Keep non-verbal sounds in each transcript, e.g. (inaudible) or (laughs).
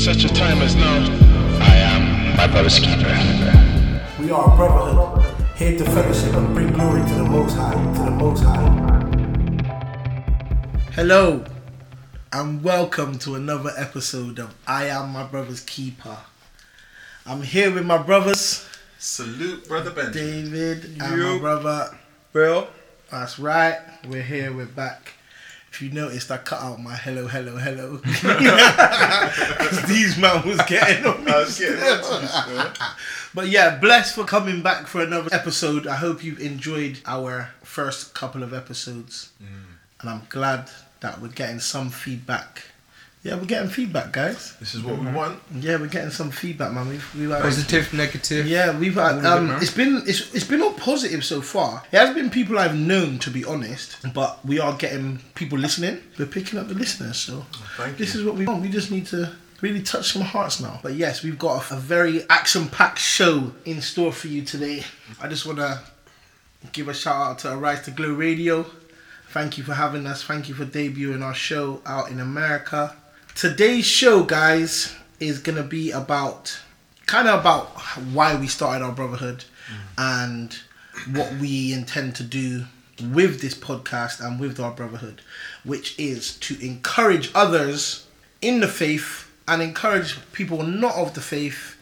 such a time as now, I am my brother's keeper. We are a brotherhood, here to fellowship and bring glory to the Most High, to the Most High. Hello, and welcome to another episode of I Am My Brother's Keeper. I'm here with my brothers, Salute, brother Benjamin. David and my Yo. brother. Bro. That's right, we're here, we're back. If you noticed, I cut out my hello, hello, hello. (laughs) these man was getting on me. Getting. But yeah, blessed for coming back for another episode. I hope you've enjoyed our first couple of episodes. And I'm glad that we're getting some feedback. Yeah, we're getting feedback, guys. This is what we want. Yeah, we're getting some feedback, man. We've, we've had, Positive, negative. Yeah, we've had. All good, Um, man. it's been it's, it's been all positive so far. It has been people I've known, to be honest, but we are getting people listening. We're picking up the listeners, so Thank this you. is what we want. We just need to really touch some hearts now. But yes, we've got a, a very action-packed show in store for you today. I just want to give a shout out to Arise to Glow Radio. Thank you for having us. Thank you for debuting our show out in America. Today's show, guys, is gonna be about kind of about why we started our brotherhood and what we intend to do with this podcast and with our brotherhood, which is to encourage others in the faith and encourage people not of the faith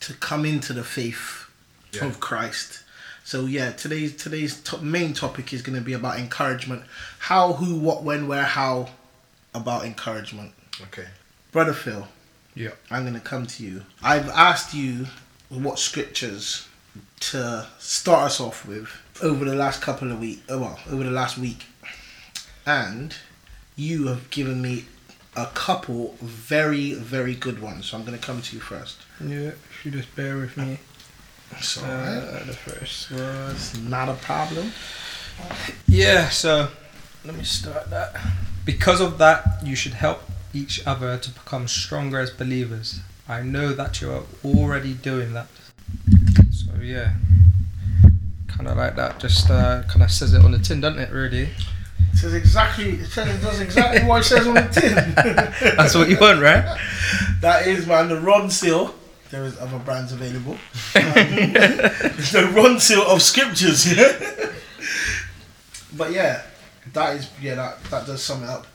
to come into the faith Yeah. of Christ. So yeah, today's today's top, main topic is going to be about encouragement. How, who, what, when, where, how about encouragement. Okay. Brother Phil, Yeah. I'm going to come to you. I've asked you what scriptures to start us off with over the last couple of weeks, oh, well, over the last week. And you have given me a couple very, very good ones. So I'm going to come to you first. Yeah. If you just bear with me. So, Uh, the first was. it's not a problem. Yeah. So let me start that. Because of that, you should help each other to become stronger as believers. I know that you are already doing that. So yeah. Kind of like that. Just uh, kind of says it on the tin, doesn't it? Really. It says exactly. It says it does exactly what it says on the tin. (laughs) That's what you want, right? that is man the Ronseal. There is other brands available. Um, (laughs) the Ronseal of scriptures. Yeah. (laughs) but yeah, that is yeah that that does sum it up.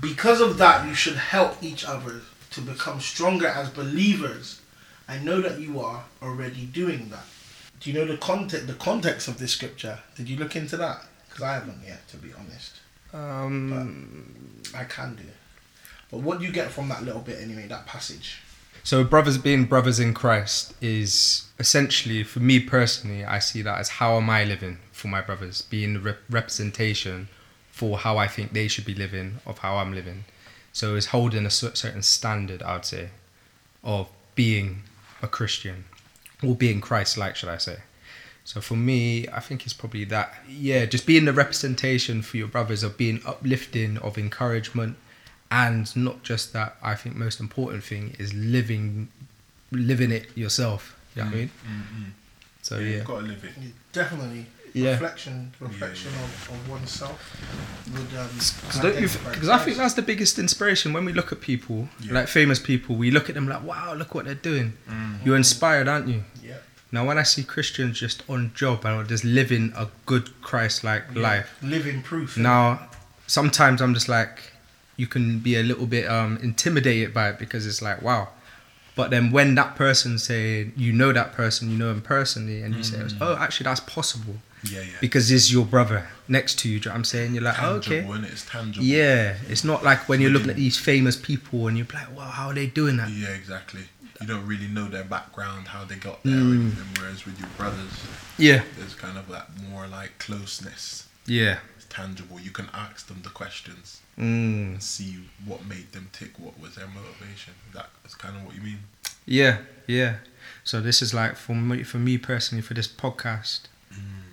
Because of that, you should help each other to become stronger as believers. I know that you are already doing that. Do you know the context the context of this scripture? Did you look into that? Because I haven't yet, to be honest. Um. I can do. But what do you get from that little bit anyway, that passage? So brothers being brothers in Christ is essentially for me personally I see that as how am I living for my brothers being the rep- representation for how I think they should be living of how I'm living. So it's holding a certain standard I would say of being a Christian or being Christ like should I say. So for me, I think it's probably that. Yeah, just being the representation for your brothers of being uplifting, of encouragement, and not just that. I think most important thing is living, living it yourself. You know what I mm, mean? Mm, mm. So yeah, You've got to live it. Definitely. Yeah. Reflection, reflection Yeah, Of, of oneself would um. Because don't you? Because I think that's the biggest inspiration when we look at people Yeah. like famous people. We look at them like, wow, look what they're doing. You're inspired, aren't you? Yeah. Now, when I see Christians just on job and just living a good Christ-like Yeah. life, Living proof. Now, sometimes I'm just like, you can be a little bit um, intimidated by it because it's like, wow. But then when that person say you know that person, you know him personally, and you say, oh, actually that's possible Yeah, yeah. because it's your brother next to you. Do you know what I'm saying? You're like, oh, tangible, okay. innit? It's tangible. Yeah, it's not like when you're looking at these famous people and you're like, wow, how are they doing that? Yeah, exactly. You don't really know their background, how they got there, Mm. Whereas with your brothers, Yeah, there's kind of that more like closeness. yeah. It's tangible. You can ask them the questions Mm. and see what made them tick. What was their motivation? That's kind of what you mean. Yeah, yeah. So this is like for me, for me personally, for this podcast,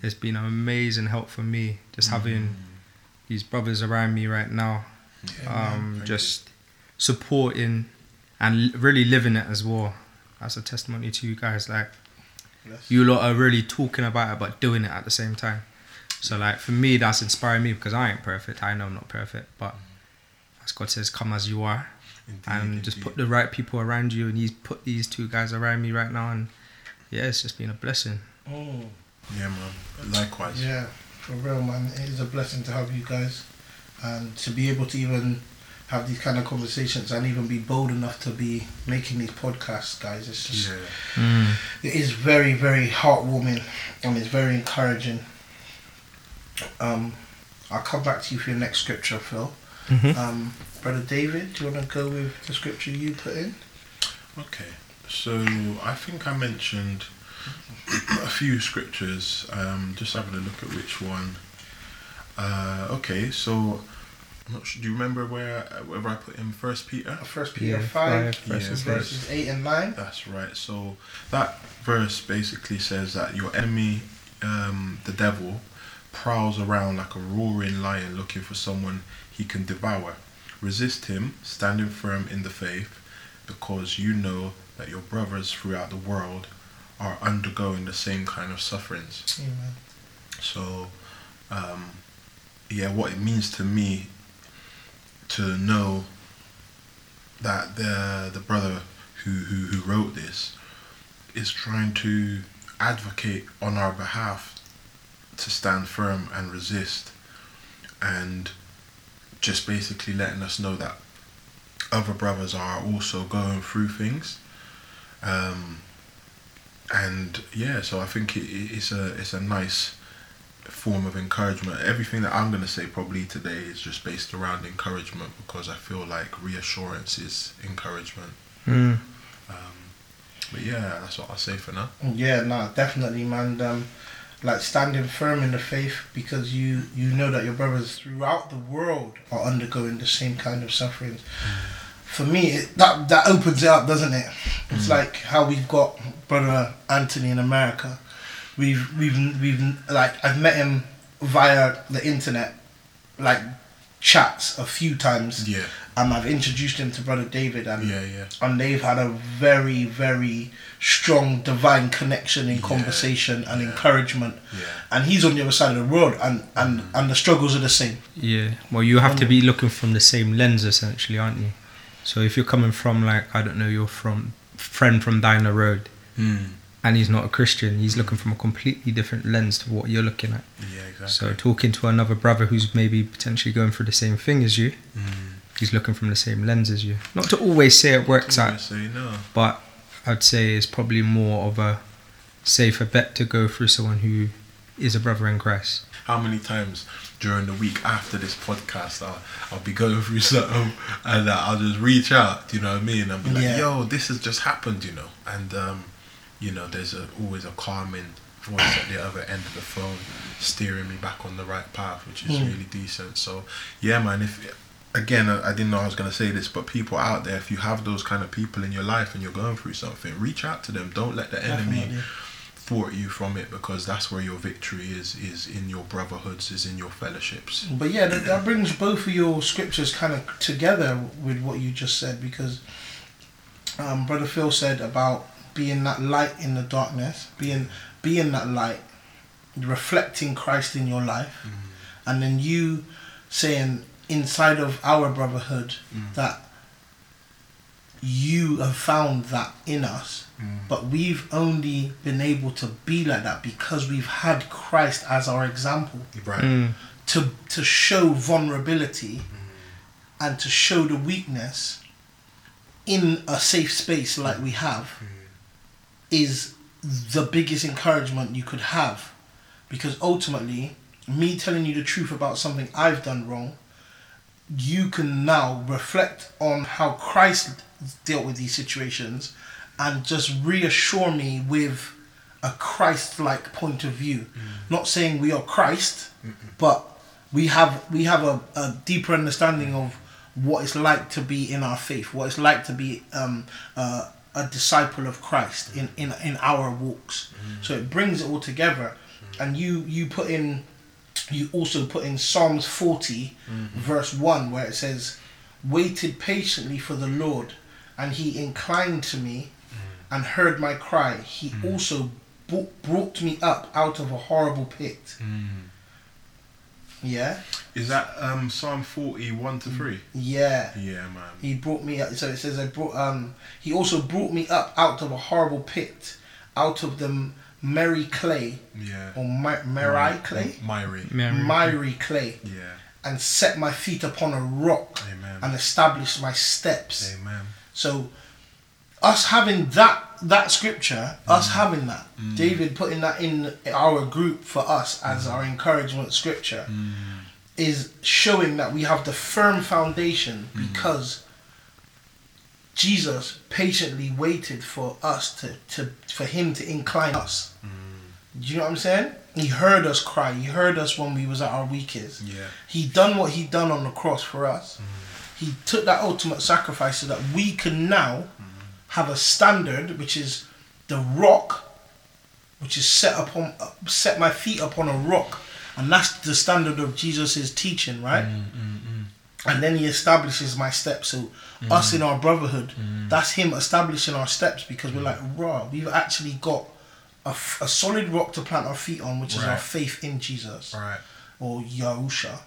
it's been an amazing help for me. Just having these brothers around me right now, Yeah, um, just supporting and really living it as well. As a testimony to you guys, like you lot are really talking about it but doing it at the same time. So like for me, that's inspiring me because I ain't perfect. I know I'm not perfect, but as God says, "Come as you are." Indeed, and just put the right people around you. And He's put these two guys around me right now, and yeah, it's just been a blessing. Mm. Yeah, man. Likewise. Yeah, for real, man. It is a blessing to have you guys, and to be able to even have these kind of conversations and even be bold enough to be making these podcasts, guys. It's just Yeah. it is very, very heartwarming and it's very encouraging. Um, I'll come back to you for your next scripture, Phil. Mhm. Um, Brother David, do you want to go with the scripture you put in? Okay, so I think I mentioned a few scriptures. Um, just having a look at which one. Uh, okay, so not sure, do you remember where wherever I put in First Peter? First Peter Yeah, five, five, verses verses, eight and nine. That's right. So that verse basically says that your enemy, um, the devil, prowls around like a roaring lion looking for someone he can devour. Resist him, standing firm in the faith, because you know that your brothers throughout the world are undergoing the same kind of sufferings. Amen. So, um, yeah, what it means to me to know that the the brother who, who, who wrote this is trying to advocate on our behalf to stand firm and resist and just basically letting us know that other brothers are also going through things um, and yeah so I think it, it- it's a it's a nice form of encouragement. Everything that I'm going to say probably today is just based around encouragement because I feel like reassurance is encouragement. Mm. Um, but yeah, that's what I'll say for now. Yeah, no, definitely, man. Um, like standing firm in the faith because you you know that your brothers throughout the world are undergoing the same kind of sufferings. For me, it, that that opens it up, doesn't it? It's like how we've got brother Anthony in America. We've we've we've like I've met him via the internet, like chats a few times. Yeah, and I've introduced him to brother David and yeah, yeah. and they've had a very very strong divine connection in Yeah, conversation and yeah. encouragement Yeah. and he's on the other side of the world and and Mm. and the struggles are the same Yeah. Well, you have to be looking from the same lens, essentially, aren't you? So if you're coming from like I don't know, you're from friend from down the road, Mm. and he's not a Christian, he's looking from a completely different lens to what you're looking at. Yeah, exactly. So talking to another brother who's maybe potentially going through the same thing as you, mm. he's looking from the same lens as you. Not to always say it works out, say no. but I'd say it's probably more of a safer bet to go through someone who is a brother in Christ. How many times during the week after this podcast I'll, I'll be going through (laughs) something and uh, I'll just reach out, you know what I mean? I'll be like, Yeah. yo, this has just happened, you know. And, um, you know, there's a, always a calming voice at the other end of the phone steering me back on the right path, which is Mm. really decent. So, yeah, man, if. Again, I I didn't know I was going to say this, but people out there, if you have those kind of people in your life and you're going through something, reach out to them. Don't let the enemy thwart you from it because that's where your victory is is in your brotherhoods is in your fellowships but yeah that, that brings both of your scriptures kind of together with what you just said because um, brother phil said about being that light in the darkness being being that light reflecting christ in your life. Mm. And then you saying inside of our brotherhood mm. that you have found that in us mm. but we've only been able to be like that because we've had christ as our example. Right. Mm. to to show vulnerability and to show the weakness in a safe space like we have is the biggest encouragement you could have. Because ultimately me telling you the truth about something I've done wrong you can now reflect on how Christ dealt with these situations and just reassure me with a Christ-like point of view. Not saying we are Christ, but we have we have a, a deeper understanding of what it's like to be in our faith, what it's like to be um, uh, a disciple of Christ in, in, in our walks. So it brings it all together, and you you put in you also put in Psalms 40, verse 1, where it says, Waited patiently for the Lord, and he inclined to me and heard my cry. He mm. also bo- brought me up out of a horrible pit. Mm. Yeah, Is that um, Psalm 40, 1 to 3? yeah. Yeah, man. He brought me up. So it says, "I brought." Um, he also brought me up out of a horrible pit, out of the m- merry clay Yeah. or mi- merry clay, Myri. Mary. miry clay, Yeah. and set my feet upon a rock Amen. and established my steps. Amen. So, us having that that scripture, us Mm. having that, David putting that in our group for us as Mm. our encouragement scripture, is showing that we have the firm foundation Mm. because Jesus patiently waited for us to, to for him to incline us. Mm. Do you know what I'm saying? He heard us cry. He heard us when we was at our weakest. Yeah. He done what he done on the cross for us. He took that ultimate sacrifice so that we can now have a standard, which is the rock, which is set upon set my feet upon a rock, and that's the standard of Jesus's teaching, right? Mm, mm, mm. And then he establishes my steps. So us in our brotherhood, that's him establishing our steps because we're like, raw. We've actually got a, f- a solid rock to plant our feet on, which is our faith in Jesus Right. or Yahusha.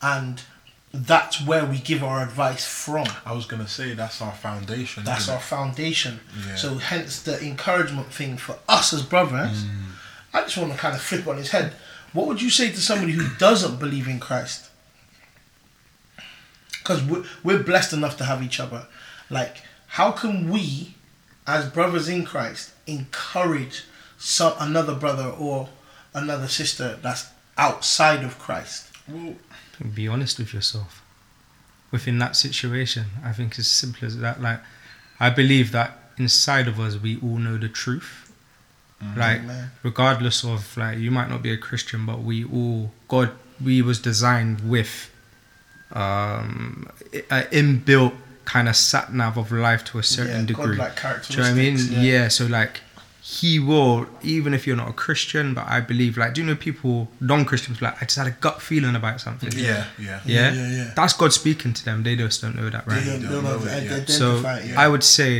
And that's where we give our advice from. I was going to say that's our foundation. That's our foundation. Yeah. So hence the encouragement thing for us as brothers. Mm. I just want to kind of flip on his head. What would you say to somebody who doesn't believe in Christ? Because we're, we're blessed enough to have each other. Like, how can we, as brothers in Christ, encourage some another brother or another sister that's outside of Christ? Well, be honest with yourself within that situation. I think it's simple as that. Like i believe that inside of us we all know the truth. Like regardless of like you might not be a christian but we all god we was designed with um an inbuilt kind of sat nav of life to a certain Yeah, degree. do you know what i mean? yeah. yeah. so like he will even if you're not a christian but i believe like do you know people non-christians like i just had a gut feeling about something yeah, yeah. yeah? Yeah, yeah. That's God speaking to them. They just don't know that, right? They don't, don't they don't know have it to yet. So identify. I would say,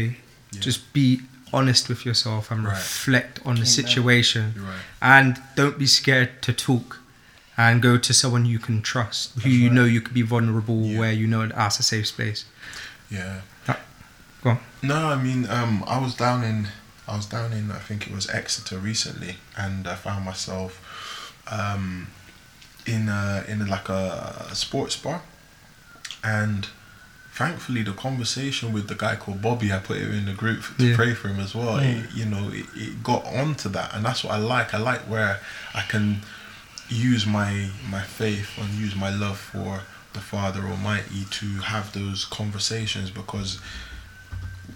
Yeah. just be honest with yourself and Right. reflect on the Amen. situation, right. and don't be scared to talk. And go to someone you can trust, who you right. know you could be vulnerable, Yeah. where you know that's a safe space. Yeah. Go on. No, I mean, um, I was down in, I was down in, I think it was Exeter recently, and I found myself, um, in a, in like a, a sports bar, and thankfully the conversation with the guy called Bobby, I put him in the group to Yeah. pray for him as well. Mm. It, you know, it, it got onto that, and that's what I like. I like where I can use my my faith and use my love for the Father Almighty to have those conversations because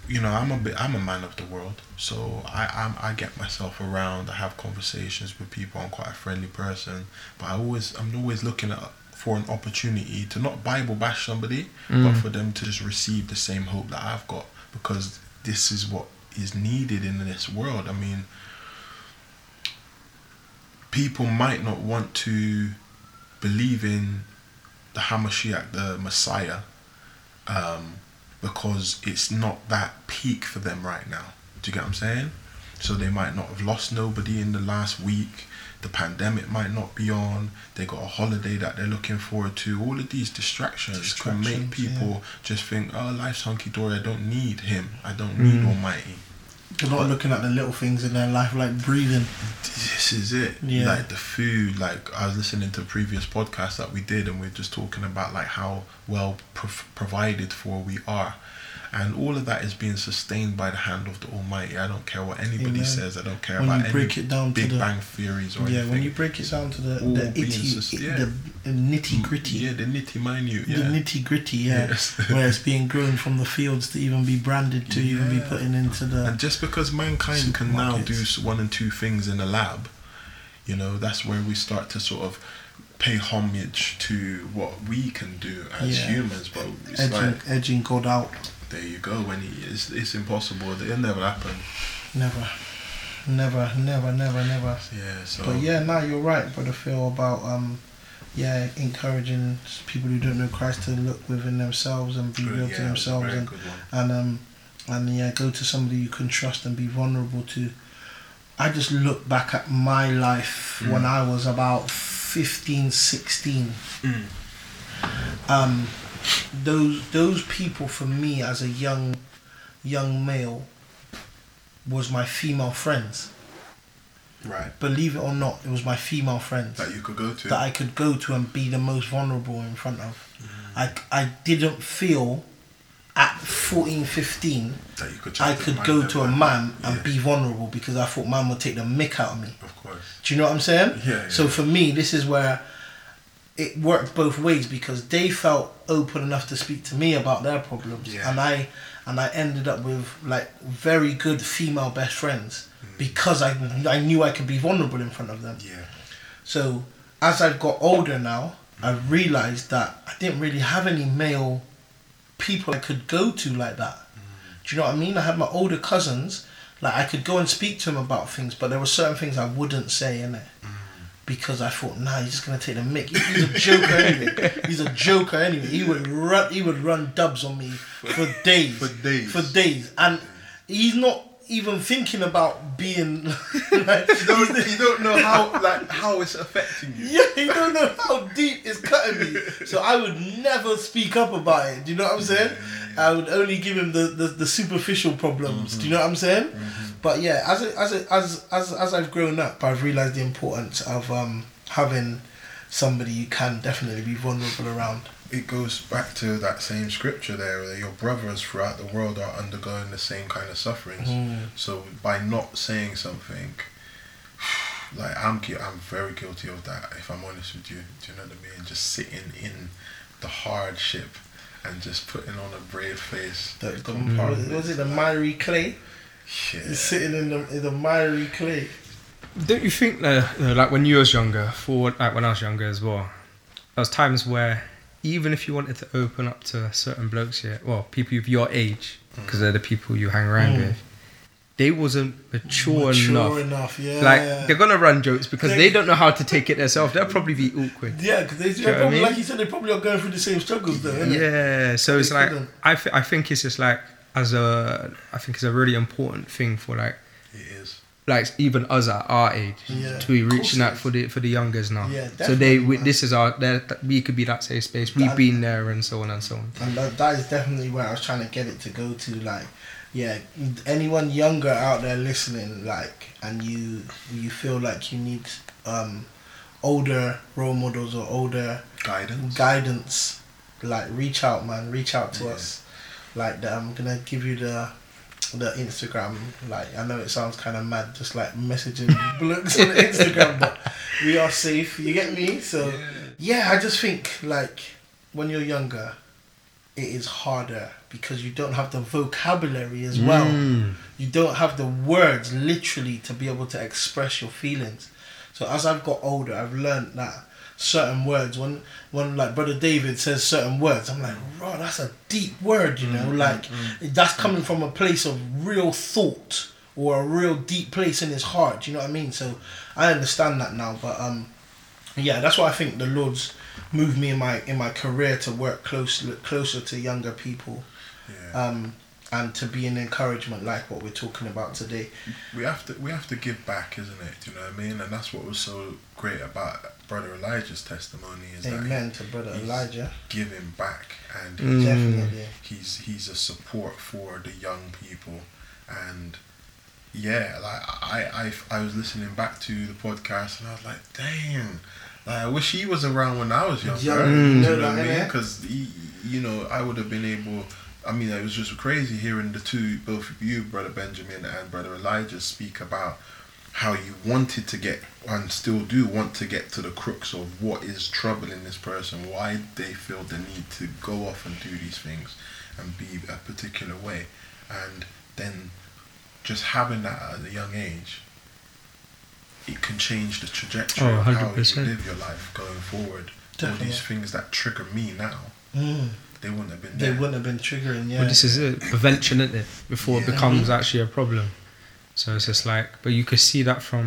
you know I'm a bit I'm a man of the world so I I'm, I get myself around I have conversations with people I'm quite a friendly person but I always I'm always looking at for an opportunity to not Bible bash somebody but for them to just receive the same hope that I've got because this is what is needed in this world. I mean people might not want to believe in the Hamashiach, the Messiah, um, because it's not that peak for them right now. Do you get what I'm saying? So they might not have lost nobody in the last week. The pandemic might not be on. They got a holiday that they're looking forward to. All of these distractions, can make Distractions, people just think, "Oh, life's hunky dory. I don't need Him. I don't need Mm. Almighty." They're not looking at the little things in their life like breathing. this is it Yeah. like the food like i was listening to a previous podcasts that we did and we are just talking about like how well prov- provided for we are and all of that is being sustained by the hand of the almighty i don't care what anybody Amen. says i don't care When about you break any it down to big the- bang theories or anything. yeah, anything when you break it down to the, the itty, sus- yeah. the, nitty mm, gritty, yeah the nitty minute yeah the nitty gritty, yeah, Yes. (laughs) where it's being grown from the fields to even be branded to even be Yeah. putting into the. And just because mankind can now do one and two things in a lab, you know, that's where we start to sort of pay homage to what we can do as Yeah. humans. But it's edging, like, edging God out. There you go. When he, it's, it's impossible. It'll never happen. Never, never, never, never, never. Yeah. So. But yeah, now you're right, brother Phil, about um, yeah, encouraging people who don't know Christ to look within themselves and be real yeah, to that was a themselves and and um and yeah, go to somebody you can trust and be vulnerable to. I just look back at my life Mm. when I was about 15, 16, um, those those people for me as a young young male was my female friends. Right. Believe it or not, it was my female friends That you could go to. that I could go to and be the most vulnerable in front of. Mm. I, I didn't feel at 14, 15 that you could. I could go to a man. man and be vulnerable because I thought man would take the mick out of me. Of course. Do you know what I'm saying? Yeah, So yeah. for me, this is where it worked both ways because they felt open enough to speak to me about their problems, Yeah. and I and I ended up with like very good female best friends mm. because I I knew I could be vulnerable in front of them. Yeah. So as I've got older now, I realised that I didn't really have any male people I could go to like that. Mm. Do you know what I mean? I had my older cousins, like I could go and speak to them about things, but there were certain things I wouldn't say in it. Because I thought, nah, he's just gonna take the mic. He's a joker (laughs) anyway. He's a joker anyway. He would run, he would run dubs on me for (laughs) days, For days. for days, and he's not even thinking about being. (laughs) like, You don't, you don't know how like how it's affecting you. yeah, you don't know how deep it's cutting me. So I would never speak up about it. Do you know what I'm saying? I would only give him the, the, the superficial problems. Do you know what I'm saying? Mm-hmm. But yeah, as it, as it, as as as I've grown up, I've realised the importance of um having somebody you can definitely be vulnerable around. It goes back to that same scripture there that your brothers throughout the world are undergoing the same kind of sufferings. So by not saying something, (sighs) like I'm I'm very guilty of that. If I'm honest with you, do you know what I mean? Just sitting in the hardship and just putting on a brave face. The, the, was it the miry clay? Yeah. He's sitting in the in the miry clay. Don't you think that, uh, like when you was younger, for like when I was younger as well, there was times where even if you wanted to open up to certain blokes here, well, people of your age, because they're the people you hang around Mm. with, they wasn't mature, Mature enough. enough, yeah. Like they're gonna run jokes because They- they don't know how to take it themselves. They'll probably be awkward. Yeah, because they, you know they're I mean? like you said, they probably are going through the same struggles though, innit? Yeah, so it's They like couldn't. I, th- I think it's just like as a I think it's a really important thing for like It is. like even us at our age Yeah, to be reaching out for the for the youngers now. Yeah, so they definitely, we, this is our there we could be that safe space. We've That- been there and so on and so on. And that, that is definitely where I was trying to get it to go to. Like, yeah, anyone younger out there listening, like, and you you feel like you need um, older role models or older Guidance. guidance, like, reach out, man. Reach out to Yeah. us. Like, the, I'm gonna give you the the Instagram. Like, I know it sounds kind of mad, just like messaging (laughs) blokes on Instagram, but we are safe. You get me? So yeah, I just think like when you're younger, it is harder because you don't have the vocabulary as well. Mm. You don't have the words literally to be able to express your feelings. So as I've got older, I've learned that certain words when when like brother David says certain words, I'm like, "Bro, that's a deep word, you know, like that's coming from a place of real thought or a real deep place in his heart. Do you know what I mean? So I understand that now, but um, yeah, that's why I think the Lord's moved me in my in my career to work close closer to younger people, Yeah. um, and to be an encouragement like what we're talking about today. we have to we have to give back, isn't it? Do you know what I mean? And that's what was so great about Brother Elijah's testimony is Amen to brother he's Elijah. that giving back and Mm. he's, Definitely. he's he's a support for the young people and yeah, like I, I I was listening back to the podcast and I was like, damn. Like, I wish he was around when I was younger. Young, Do you you know know what I mean? Because you know, I would have been able. I mean, it was just crazy hearing the two, both of you, brother Benjamin and brother Elijah, speak about how you wanted to get and still do want to get to the crux of what is troubling this person, why they feel the need to go off and do these things and be a particular way, and then just having that at a young age, it can change the trajectory Oh, of how you live your life going forward. All these things that trigger me now, Mm. They wouldn't have been They there. wouldn't have been triggering, yeah. But this is it, prevention, isn't it? Before it becomes actually a problem. So it's just like, but you could see that from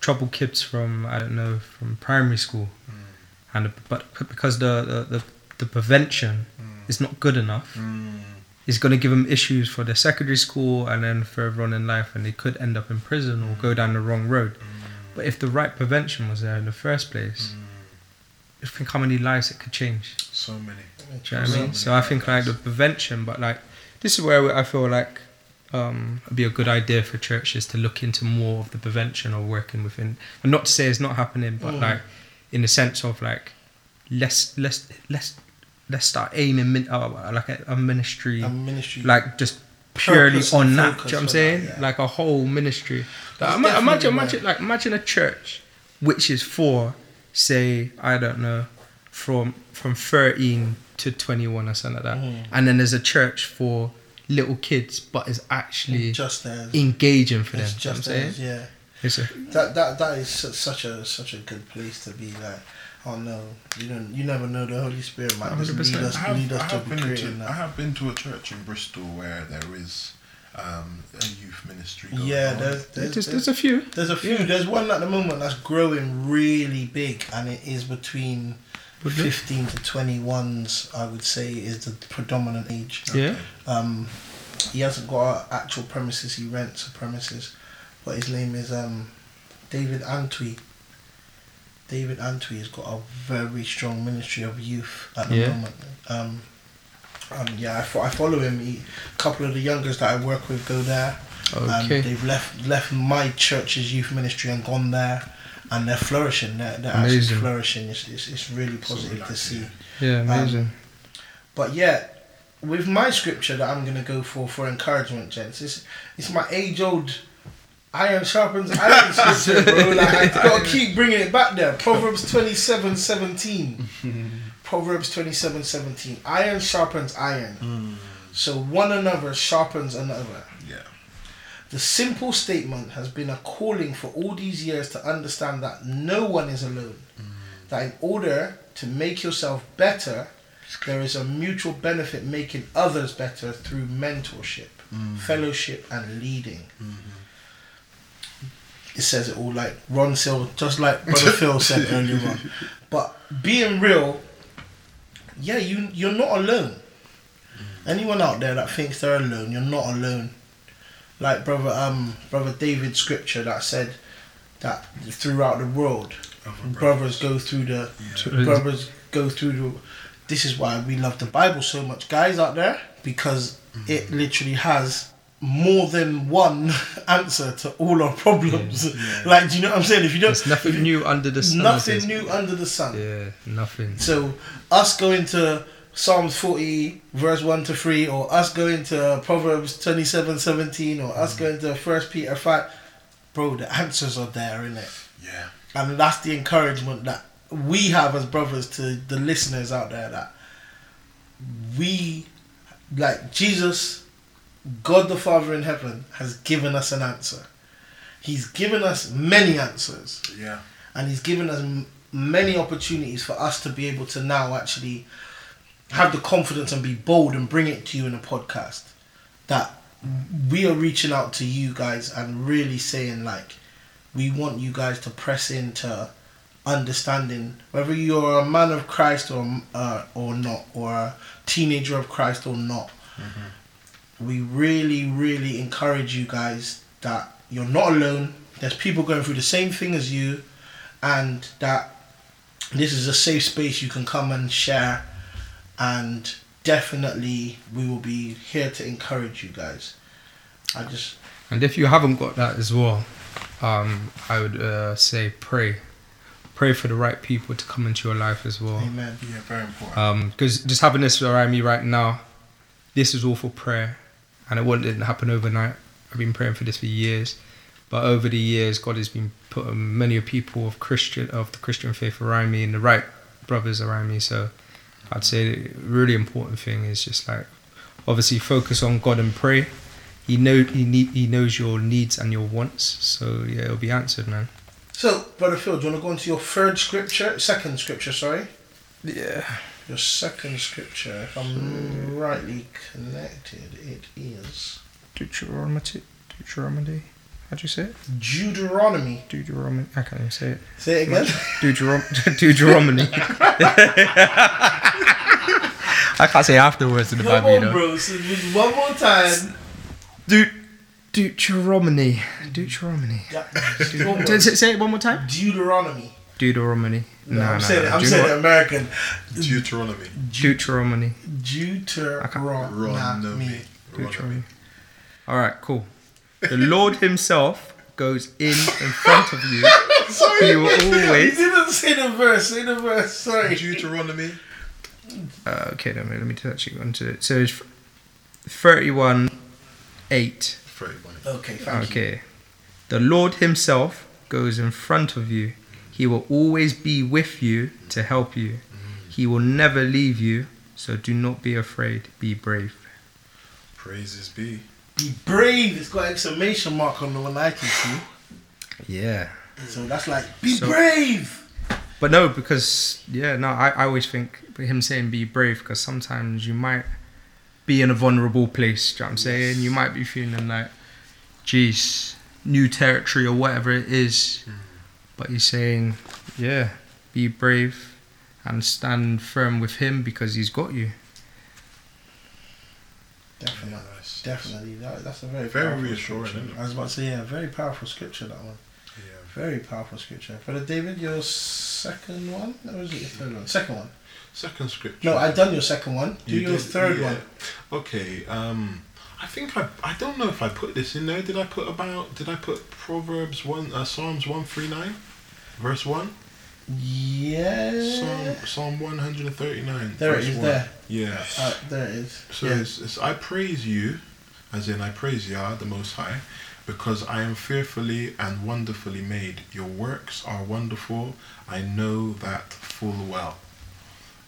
troubled kids from I don't know from primary school, hmm. and but because the the, the, the prevention hmm. is not good enough, Mm. it's going to give them issues for their secondary school and then further on in life, and they could end up in prison or go down the wrong road. But But if the right prevention was there in the first place, I think how many lives it could change. So many. Do you know what I mean? So I think like the prevention, but like this is where I feel like um, it'd be a good idea for churches to look into more of the prevention or working within. And not to say it's not happening, but Mm. like in the sense of like let's let's let's let's start aiming min- uh, like a, a ministry A ministry. like just purely on that. Do you know what I'm saying? that, yeah. Like a whole ministry. Like, ima- imagine, imagine, like imagine a church which is for, say, I don't know, from from 13 to 21 or something like that, Mhm. and then there's a church for little kids, but it's actually just as engaging for them. it's do you know just what I'm as yeah. It's a, That that that is such a such a good place to be. Like, oh no, you don't you never know the Holy Spirit might just lead us have, lead us to be been creating into, I have been to a church in Bristol where there is um, a youth ministry. Going Yeah, there's there's, there's, there's, there's a few. there's a few. yeah. There's one at the moment that's growing really big, and it is between Would you? fifteen to twenty ones. I would say is the predominant age. Yeah. Um, he hasn't got actual premises. He rents a premises, but his name is um, David Antwi. David Antwi has got a very strong ministry of youth at the Yeah. moment. Um, um, yeah, I, fo- I follow him. He, a couple of the youngers that I work with go there. and Okay. they've left left my church's youth ministry and gone there, and they're flourishing. They're, they're actually Amazing. flourishing. It's, it's, it's really positive like to see. Yeah, Um, amazing. But yeah, with my scripture that I'm gonna go for for encouragement, gents, it's it's my age old iron sharpens iron (laughs) scripture, bro. Like I (laughs) gotta keep bringing it back there. Proverbs twenty seven seventeen. (laughs) Proverbs twenty seven seventeen. Iron sharpens iron. So one another sharpens another. The simple statement has been a calling for all these years to understand that no one is alone. Mm. That in order to make yourself better, there is a mutual benefit making others better through mentorship, mm. fellowship, and leading. Mm-hmm. It says it all like Ronseal, just like Brother Phil said (laughs) earlier on. But being real, yeah, you you're not alone. Mm. Anyone out there that thinks they're alone, you're not alone like brother um brother David's scripture that said that throughout the world Other brothers go through the True. brothers go through the this is why we love the Bible so much guys out there because it literally has more than one (laughs) answer to all our problems. Like do you know what I'm saying? If you don't There's nothing new under the sun. nothing new under the sun. Yeah, nothing. so us going to Psalms 40 verse 1 to 3 or us going to Proverbs 27 17 or us mm. going to First Peter 5 bro the answers are there in it Yeah. and that's the encouragement that we have as brothers to the listeners out there that we like Jesus God the Father in heaven has given us an answer. He's given us many answers. Yeah. and he's given us many opportunities for us to be able to now actually have the confidence and be bold and bring it to you in a podcast that we are reaching out to you guys and really saying like we want you guys to press into understanding whether you're a man of Christ or uh, or not or a teenager of Christ or not. We really really encourage you guys that you're not alone. There's people going through the same thing as you and that this is a safe space you can come and share and definitely we will be here to encourage you guys i just And if you haven't got that as well, um, I would uh, say pray. Pray for the right people to come into your life as well. amen Yeah. Very important. Because just having this around me right now, this is all for prayer. And it wouldn't didn't happen overnight. I've been praying for this for years. But over the years, God has been putting many people of Christian of the Christian faith around me and the right brothers around me. So I'd say the really important thing is just like obviously focus on God and pray. He know he need, he knows your needs and your wants. So yeah, it'll be answered, man. so brother phil do you want to go into your third scripture second scripture sorry Yeah. your second scripture if i'm rightly connected it is Deuteronomy. Deuteronomy. How do you say it? deuteronomy Deuteronomy. I can't even say it. say it again (laughs) Deuterom- (laughs) Deuteronomy. (laughs) I can't say afterwards in the come Bible, you on know. bro so just one more time Deut- Deuteronomy. Deuteronomy. Yeah. Does it say it one more time? Deuteronomy. Deuteronomy. No, No, I'm no, saying no. it, I'm Do saying it American. Deuteronomy. what- Deuteronomy. Deuteronomy. Deuteronomy. Deuteronomy. All right, cool. The Lord Himself goes in in front of you. (laughs) Sorry, He will you always- didn't say the verse. Say the verse. Sorry. Deuteronomy. Uh, okay, then let me actually go into it. So it's thirty-one, eight. 31. Okay, thank you. Okay. The Lord Himself goes in front of you. He will always be with you to help you. He will never leave you. So do not be afraid. Be brave. Praises be. Be brave. It's got exclamation mark on the one I can see. Yeah. So that's like, be So- brave. But no, because yeah, no, I, I always think him saying be brave because sometimes you might be in a vulnerable place. Do you know what I'm saying? You might be feeling like, geez, new territory or whatever it is. Mm. But he's saying, yeah, be brave and stand firm with him because he's got you. Definitely. Definitely. That, that's a very, Very reassuring, scripture. isn't it? I was about to say, yeah, very powerful scripture, that one. Yeah. Very powerful scripture. Brother David, your second one? Or was it your third one? Second one. Second scripture. No, I've done your second one. Do You your did- third yeah. one. Okay. Um, I think I. I don't know if I put this in there. Did I put about? Did I put Proverbs one? Uh, Psalms one three nine, verse one. Yeah. Psalm Psalm one hundred and thirty nine. There it is, there. Yeah. Uh, there it is. So yeah. it's, it's I praise you, as in I praise Yah, the Most High, because I am fearfully and wonderfully made. Your works are wonderful. I know that full well.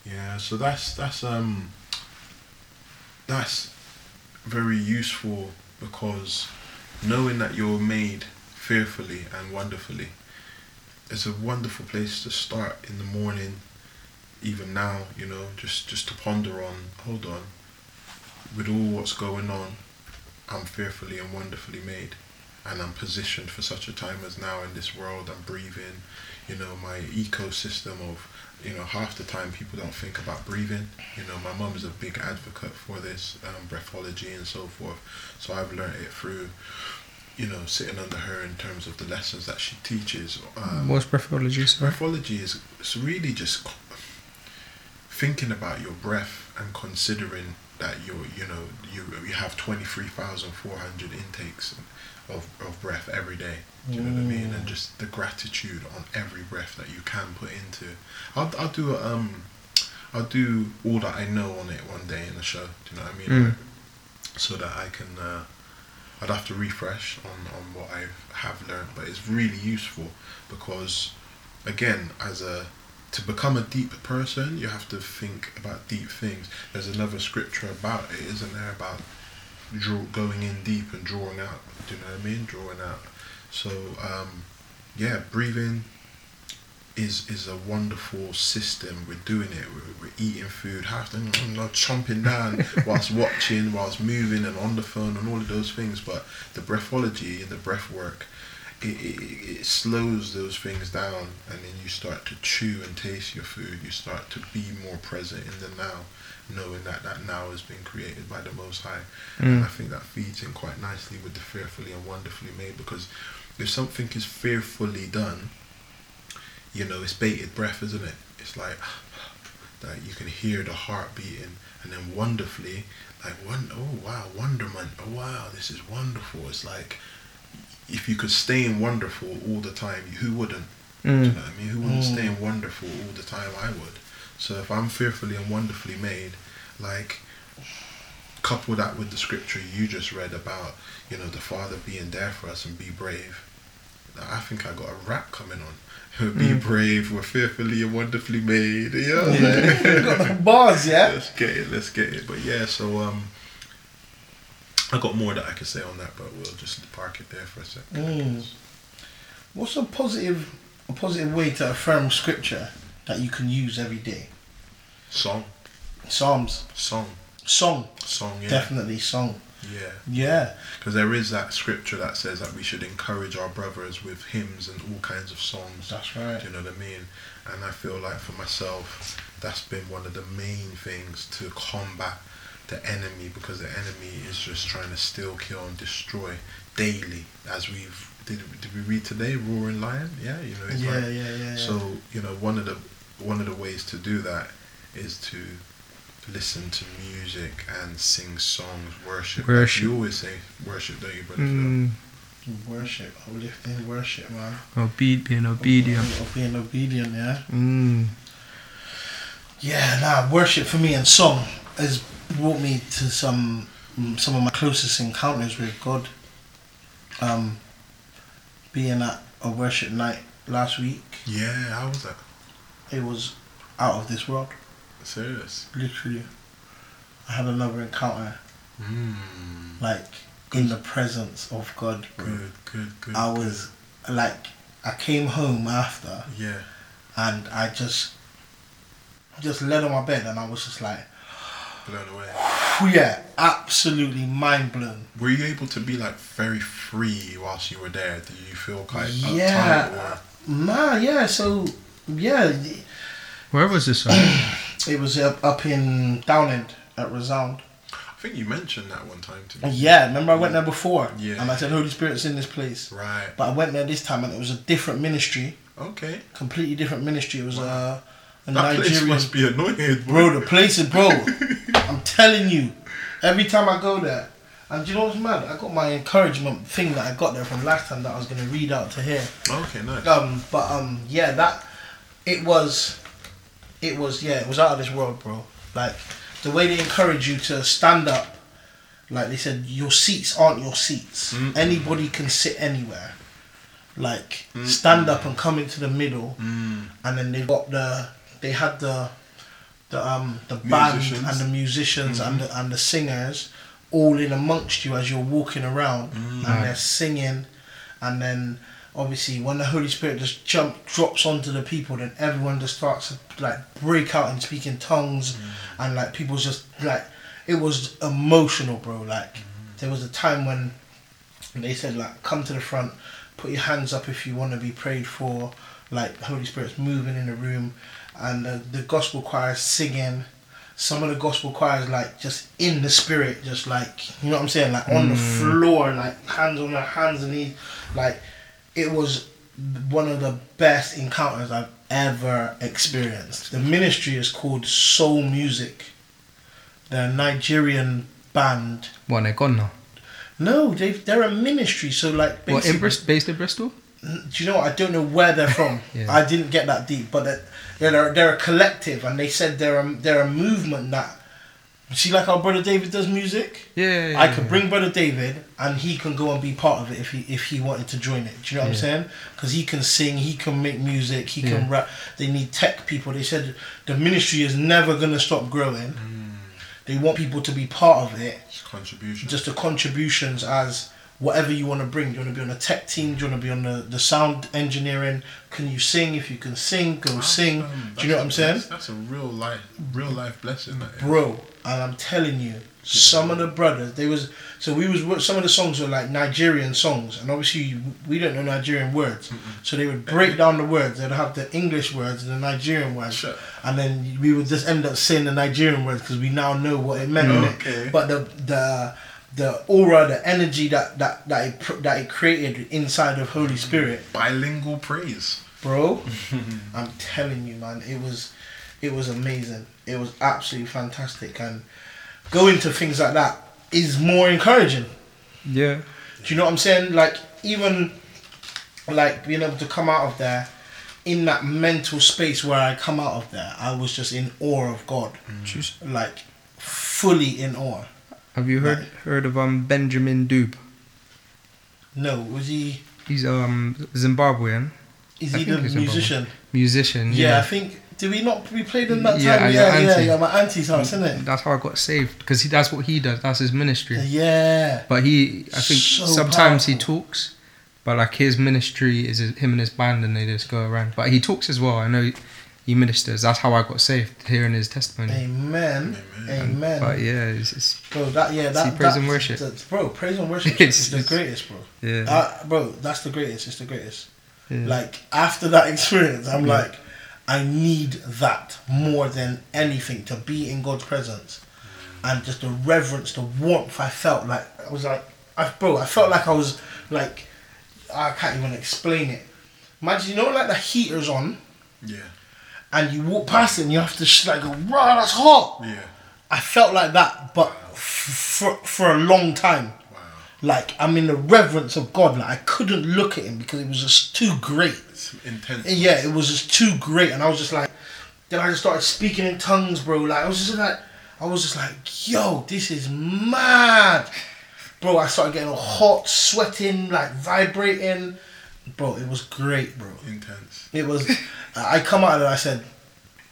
Yeah. So that's that's um. That's very useful because knowing that you're made fearfully and wonderfully it's a wonderful place to start in the morning even now you know just just to ponder on hold on with all what's going on i'm fearfully and wonderfully made. And i'm positioned for such a time as now in this world. I'm breathing you know my ecosystem of you know half the time people don't think about breathing. You know my mum is a big advocate for this um, breathology and so forth. So i've learned it through you know sitting under her in terms of the lessons that she teaches. Um, What's breathology, sorry? Breathology is it's really just thinking about your breath and considering that you you know you you have twenty three thousand four hundred intakes of, of breath every day. Do you know what I mean? And just the gratitude on every breath that you can put into. I'll I'll do a, um I'll do all that I know on it one day in the show. Do you know what I mean? Mm. Like, so that I can. Uh, I'd have to refresh on, on what I have learned, but it's really useful because, again, as a to become a deep person, you have to think about deep things. There's another scripture about it, isn't there? About draw, going in deep and drawing out. Do you know what I mean? Drawing out. So, um, yeah, breathing is is a wonderful system. We're doing it. We're, we're eating food, half the mm, not chomping down (laughs) whilst watching, whilst moving, and on the phone, and all of those things. But the breathology and the breath work, it, it, it slows those things down, and then you start to chew and taste your food. You start to be more present in the now, knowing that that now has been created by the Most High. And mm. I think that feeds in quite nicely with the fearfully and wonderfully made because if something is fearfully done, you know, it's bated breath, isn't it? It's like (sighs) that you can hear the heart beating, and then wonderfully, like one, oh wow, wonderment, oh wow, this is wonderful. It's like if you could stay in wonderful all the time, who wouldn't? Do you Mm. know what I mean? Who wouldn't stay in wonderful all the time? I would. So if I'm fearfully and wonderfully made, like couple that with the scripture you just read about, you know, the Father being there for us and be brave. I think I got a rap coming on. (laughs) Be brave, we're fearfully and wonderfully made. You know what I'm (laughs) got the bars, yeah? (laughs) let's get it, let's get it. But yeah, so um I got more that I could say on that, but we'll just park it there for a second. Mm. What's a positive, a positive way to affirm scripture that you can use every day? Song, Psalms, song, song, song, yeah, definitely song. yeah. Yeah, Because there is that scripture that says that we should encourage our brothers with hymns and all kinds of songs. that's right. Do you know what I mean? And I feel like for myself, that's been one of the main things to combat the enemy because the enemy is just trying to steal, kill, and destroy daily. As we've did, did we read today, roaring lion? Yeah, you know. It's Yeah, like, yeah, yeah, yeah. So you know, one of the one of the ways to do that is to listen to music and sing songs, worship. Worship. You always say worship, don't you, brother? Phil? Mm, Worship, uplifting worship, man. obe- being obedient. Of being obedient, yeah. Mm. Yeah, nah, worship for me and song has brought me to some some of my closest encounters with God. Um, being at a worship night last week, Yeah, how was that? it was out of this world. Serious. Literally, I had another encounter, Mm. like in the presence of God. bro. Good, good, good. I was like, I came home after. Yeah. and I just, just lay on my bed, and I was just like, Blown away. yeah, absolutely mind blown. Were you able to be like very free whilst you were there? Did you feel quite Yeah. uptight? Or? Nah, yeah. So yeah, Where was this? (clears throat) It was up, up in Downend at Resound. I think you mentioned that one time to me. Yeah, remember I went there before, Yeah. and I said Holy Spirit's in this place. Right. But I went there this time, and it was a different ministry, Okay. completely different ministry. It was uh, a That place must be annoying, Bro, the place is bro. I'm telling you, every time I go there, and do you know what's mad? I got my encouragement thing that I got there from last time that I was gonna read out to here. Okay, nice. Um, but um, yeah, that it was, it was yeah, it was out of this world, bro. Like the way they encourage you to stand up, like they said, your seats aren't your seats. Mm. Anybody can sit anywhere. Like stand up and come into the middle, Mm. and then they got the they had the the um the band Musicians. and the musicians. and the and the singers all in amongst you as you're walking around Mm. and they're singing. And then obviously when the Holy Spirit just jump drops onto the people then everyone just starts to like break out and speak in tongues and like people just like it was emotional bro. Like there was a time when they said like come to the front put your hands up if you want to be prayed for. Like holy spirit's moving in the room and the, the gospel choirs singing some of the gospel choirs like just in the spirit just like you know what i'm saying like on the mm. floor like hands on their hands and knees like it was one of the best encounters i've ever experienced the ministry is called soul music they're a nigerian band What, gone now? no, they they're a ministry. So like, What, in Bristol, based in Bristol? do you know? what? I don't know where they're from. (laughs) Yeah. I didn't get that deep, but they're, they're they're a collective, and they said they're a, they're a movement that. See, like our brother David does music. Yeah. yeah, I yeah, could yeah. bring brother David, and he can go and be part of it if he if he wanted to join it. Do you know what I'm saying? Because he can sing, he can make music, he can rap. They need tech people. They said the ministry is never gonna stop growing. Mm. They want people to be part of it It's contribution. just the contributions as whatever you want to bring. Do you want to be on a tech team? Do you want to be on the, the sound engineering? Can you sing? If you can sing, go sing. Um, Do you know what I'm saying? That's, that's a real life, real life blessing. That is. Bro, and I'm telling you, some of the brothers, they was so we was some of the songs were like Nigerian songs, and obviously we don't know Nigerian words, so they would break down the words. They'd have the English words and the Nigerian words, Sure. and then we would just end up saying the Nigerian words because we now know what it meant. Okay. But the the the aura, the energy that that that it, that it created inside of Holy mm-hmm. Spirit, Bilingual praise. bro. (laughs) I'm telling you, man, it was it was amazing. It was absolutely fantastic, and going to things like that is more encouraging. Yeah. Do you know what I'm saying? Like even like being able to come out of there in that mental space where I come out of there, I was just in awe of God, Just- like fully in awe. Have you heard heard of um Benjamin Dube? No, was he? He's um Zimbabwean Is he the musician? musician. Yeah, Yeah. I think. Did we not? We played him that Yeah, time. Yeah, yeah, yeah. My auntie's house, isn't it? That's how I got saved because that's what he does. That's his ministry. Yeah. But he, I think So sometimes he talks, but like his ministry is him and his band, and they just go around. But he talks as well. I know he, he ministers. That's how I got saved, hearing his testimony. Amen. Amen. But yeah, it's, it's Bro, that yeah, that See, praise that- and worship. that's- bro, praise and worship (laughs) It's- is the greatest, bro. yeah, Uh, bro, that's the greatest. It's the greatest. yeah. Like after that experience, I'm Yeah. like, I need that more than anything to be in God's presence. and just the reverence, the warmth I felt like I was like, I bro, I felt like I was like, I can't even explain it. Imagine you know like the heater's on Yeah. And you walk past it and you have to sh- like go, wow, that's hot. Yeah. I felt like that, but f- for for a long time. Wow. Like I'm in the reverence of God. Like I couldn't look at him because it was just too great. It's intense. And yeah, it was just too great, and I was just like, then I just started speaking in tongues, bro. Like I was just like, I was just like, yo, this is mad, bro. I started getting hot, sweating, like vibrating, bro. It was great, bro. Intense. It was. I come out of it. I said,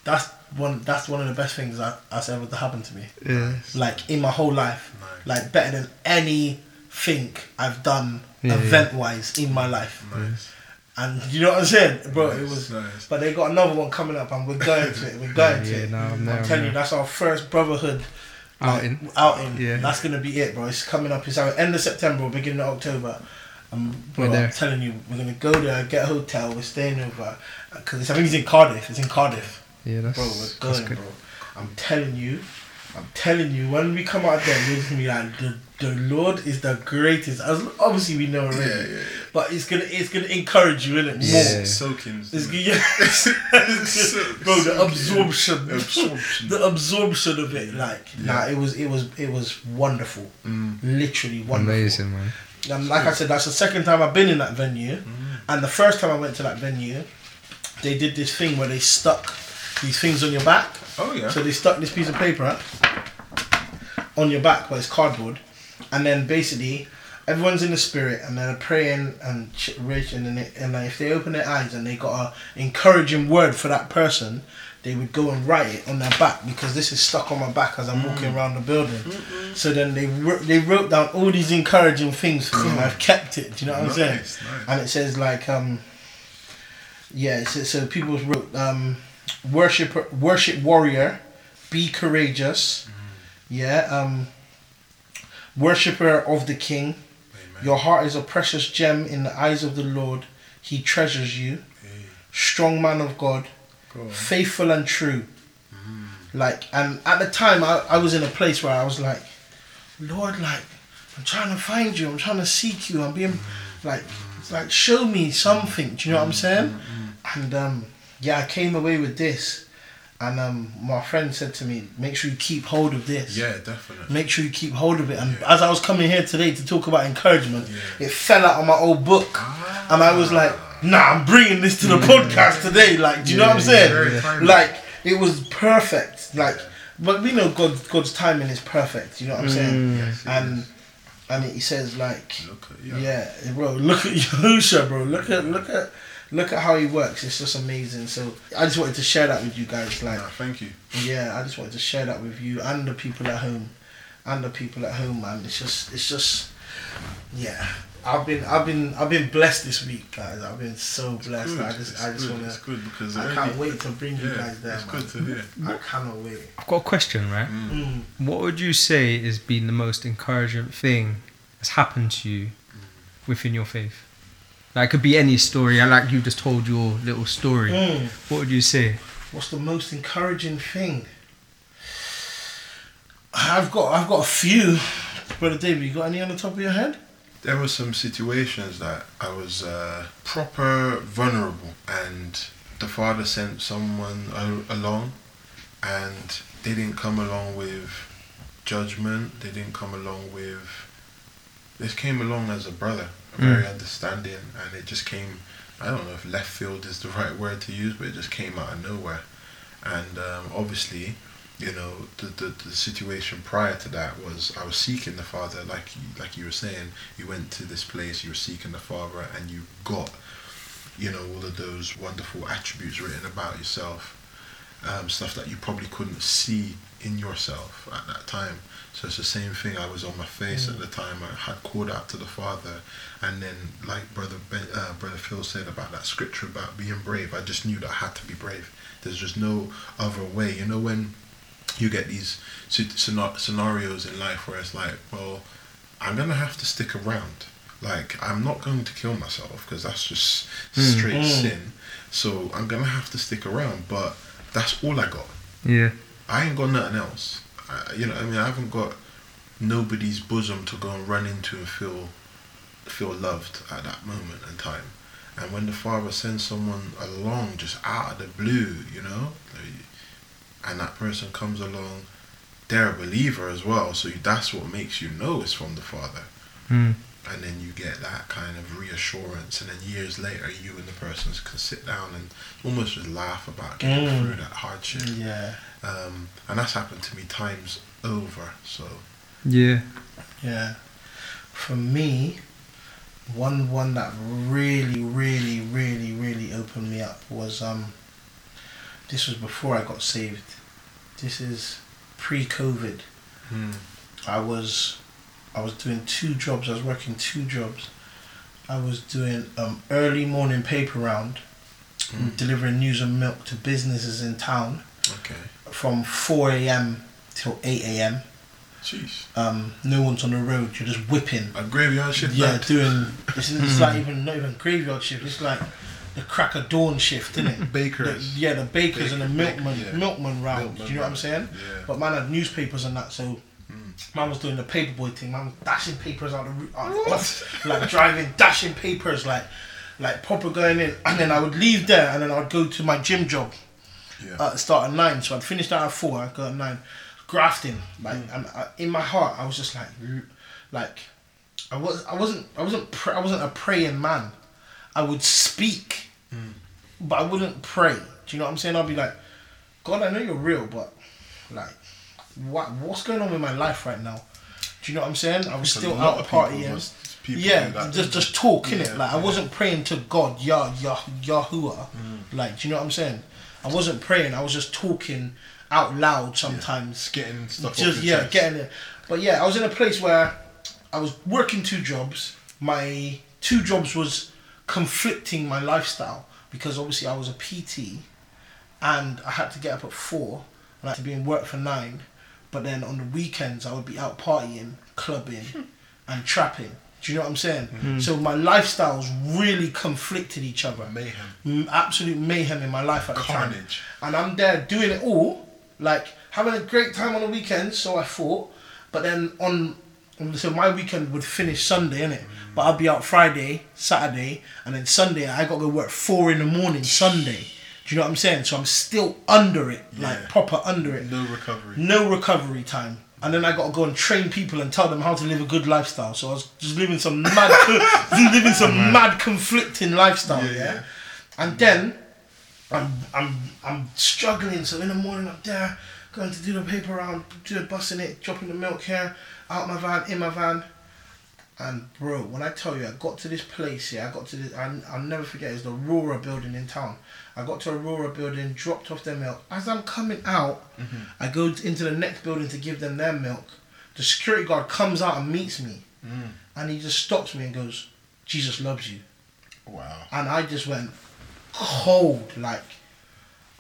that's one. That's one of the best things that that's ever happened to me. Yeah. Like in my whole life, Nice. like better than anything I've done Yeah, yeah. event wise in my life. Nice. And you know what I'm saying, bro? it was. nice. But they got another one coming up, and we're going to it. We're going to Yeah, it. no, I'm I'm there, telling you, that's our first brotherhood like, Outing. Outing. Yeah. That's gonna be it, bro. It's coming up. It's our end of September, or beginning of October. Um, bro, We're there. I'm telling you, we're gonna go there, get a hotel. We're staying over because I think it's in Cardiff. It's in Cardiff. Yeah, that's, Bro, we're that's going, good. bro. I'm telling you, I'm telling you, when we come out there, you're just gonna be like, the, the Lord is the greatest. As obviously we know already, Yeah, yeah, yeah. but it's gonna it's gonna encourage you, innit? Yeah. More. Soaking. It's, yeah. (laughs) bro, the absorption, Absorption. the absorption of it, like, nah, it was, it was, it was wonderful, Mm. literally wonderful. Amazing, man. And like I said, that's the second time I've been in that venue. Mm. And the first time I went to that venue, they did this thing where they stuck these things on your back. Oh yeah. So they stuck this piece of paper on your back, but it's cardboard. And then basically, everyone's in the spirit and they're praying and ch- rich. And then they, and if they open their eyes and they got a encouraging word for that person, they would go and write it on their back because this is stuck on my back as I'm walking around the building. So then they wr- they wrote down all these encouraging things for me, and I've kept it. Do you know what I'm saying? Nice, nice. And it says like um, yeah. So, so people wrote um, worship worship warrior, be courageous. Yeah. Um, worshipper of the King. Amen. Your heart is a precious gem in the eyes of the Lord. He treasures you. Hey, Strong man of God faithful and true. Like, and at the time, I, I was in a place where I was like, Lord, like, I'm trying to find you. I'm trying to seek you. I'm being, like, like, show me something. Do you know what I'm saying? And um, yeah, I came away with this, and um, my friend said to me, make sure you keep hold of this. Yeah, definitely. Make sure you keep hold of it. And as I was coming here today to talk about encouragement, Yeah. it fell out of my old book. Ah. And I was like, nah, I'm bringing this to the podcast today. Like, do you know what I'm saying? Very. Like, it was perfect. Like, but we know God, God's timing is perfect. You know what I'm saying? Mm. Yes, And is. and he says like, Look at you. yeah, bro, look at (laughs) Yahusha, bro. Look at look at look at how he works. It's just amazing. So I just wanted to share that with you guys. Like, Nah, thank you. yeah, I just wanted to share that with you and the people at home, and the people at home, man. It's just, it's just, yeah. I've been, I've been, I've been blessed this week, guys. I've been so blessed. Good. I just, it's I just good. want It's to. good because I can't wait to bring you guys there, It's man. good to hear. I cannot wait. I've got a question, right? Mm. What would you say has been the most encouraging thing that's happened to you within your faith? Like, it could be any story. I like you just told your little story. Mm. What would you say? What's the most encouraging thing? I've got, I've got a few. Brother David, you got any on the top of your head? There were some situations that I was uh, proper vulnerable, and the father sent someone along, and they didn't come along with judgment. They didn't come along with. They came along as a brother, very understanding, and it just came. I don't know if left field is the right word to use, but it just came out of nowhere, and um, obviously you know the, the the situation prior to that was I was seeking the Father like you, like you were saying you went to this place you were seeking the Father and you got you know all of those wonderful attributes written about yourself um, stuff that you probably couldn't see in yourself at that time. So it's the same thing I was on my face at the time I had called out to the Father. And then like brother ben, uh, brother Phil said about that scripture about being brave I just knew that I had to be brave. There's just no other way. You know when you get these scenarios in life where it's like, well, I'm gonna have to stick around. Like, I'm not going to kill myself because that's just straight Mm. sin. So I'm gonna have to stick around, but that's all I got. Yeah. I ain't got nothing else. I, you know, I mean, I haven't got nobody's bosom to go and run into and feel feel loved at that moment in time. And when the Father sends someone along just out of the blue, you know, like, and that person comes along, they're a believer as well. So that's what makes you know it's from the Father. Mm. And then you get that kind of reassurance, and then years later, you and the person can sit down and almost just laugh about getting Mm. through that hardship. Yeah, Um, and that's happened to me times over. So Yeah. yeah. For me, one one that really, really, really, really opened me up was um. This was before I got saved. This is pre-COVID. Hmm. I was I was doing two jobs. I was working two jobs. I was doing um, early morning paper round, Mm. delivering news and milk to businesses in town okay, from four a.m. till eight a.m. jeez, Um, no one's on the road. You're just whipping. a graveyard shift. Yeah, doing. It's, it's (laughs) like even not even graveyard shift. It's like the crack of dawn shift, isn't it? (laughs) bakers. The- yeah, the bakers and the Baker- milkman, yeah. milkman round. Milkman Do you know what I'm saying? yeah. But man had newspapers and that, so Mm. man was doing the paperboy thing. Man was dashing papers out the out the off, like driving, dashing papers, like like proper going in. And then I would leave there, and then I'd go to my gym job. Yeah. The start at nine, so I'd finished out at four. I'd go at nine, grafting. Like, Mm. and I, in my heart, I was just like, like, I was, I wasn't, I wasn't, pr- I wasn't a praying man. I would speak, Mm. but I wouldn't pray. Do you know what I'm saying? I'd be like, God, I know you're real, but like, what, what's going on with my life right now? Do you know what I'm saying? I was still out partying. must- yeah, that, just just talk in it. Yeah, Like I wasn't praying to God, Yah, Yah, Yahuwah. Mm. Like, do you know what I'm saying? I wasn't praying. I was just talking out loud sometimes. Just getting stuff. Just yeah, chest. getting it. But yeah, I was in a place where I was working two jobs. My two jobs was conflicting my lifestyle because obviously I was a PT and I had to get up at four and I had to be in work for nine. But then on the weekends I would be out partying, clubbing, hmm. and trapping. Do you know what I'm saying? Hmm. So my lifestyles really conflicted each other. mayhem, M- absolute mayhem in my life at the time carnage. and I'm there doing it all, like having a great time on the weekends. So I thought, but then on, so my weekend would finish Sunday, innit? But I'd be out Friday, Saturday, and then Sunday I got to work four in the morning Sunday. Do you know what I'm saying? So I'm still under it, Yeah. like proper under it. No recovery. No recovery time. And then I got to go and train people and tell them how to live a good lifestyle. So I was just living some (laughs) mad, (laughs) living some mad conflicting lifestyle. Yeah, Yeah, yeah. And then I'm I'm I'm struggling. So in the morning I'm there, going to do the paper round, do busting it, dropping the milk here, out my van, in my van. And bro, when I tell you, I got to this place. Yeah, I got to this. I, I'll never forget. It's the Aurora building in town. I got to Aurora building, dropped off their milk. As I'm coming out, I go into the next building to give them their milk. The security guard comes out and meets me, Mm. and he just stops me and goes, "Jesus loves you." Wow. and I just went cold, like,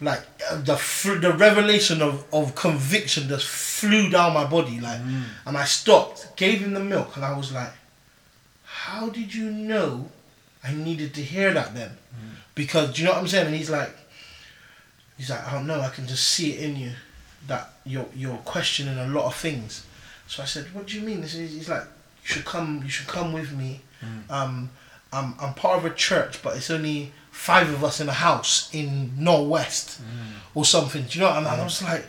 like uh, the the revelation of, of conviction just flew down my body, like, and I stopped, gave him the milk, and I was like, "How did you know I needed to hear that then?" Because do you know what I'm saying? And he's like, he's like, "I don't know, I can just see it in you that you're you're questioning a lot of things." So I said, "What do you mean?" This is- He's like, "You should come. You should come with me." Um, I'm I'm part of a church, but it's only five of us in a house in Northwest mm. or something. Do you know? And I was mm. like,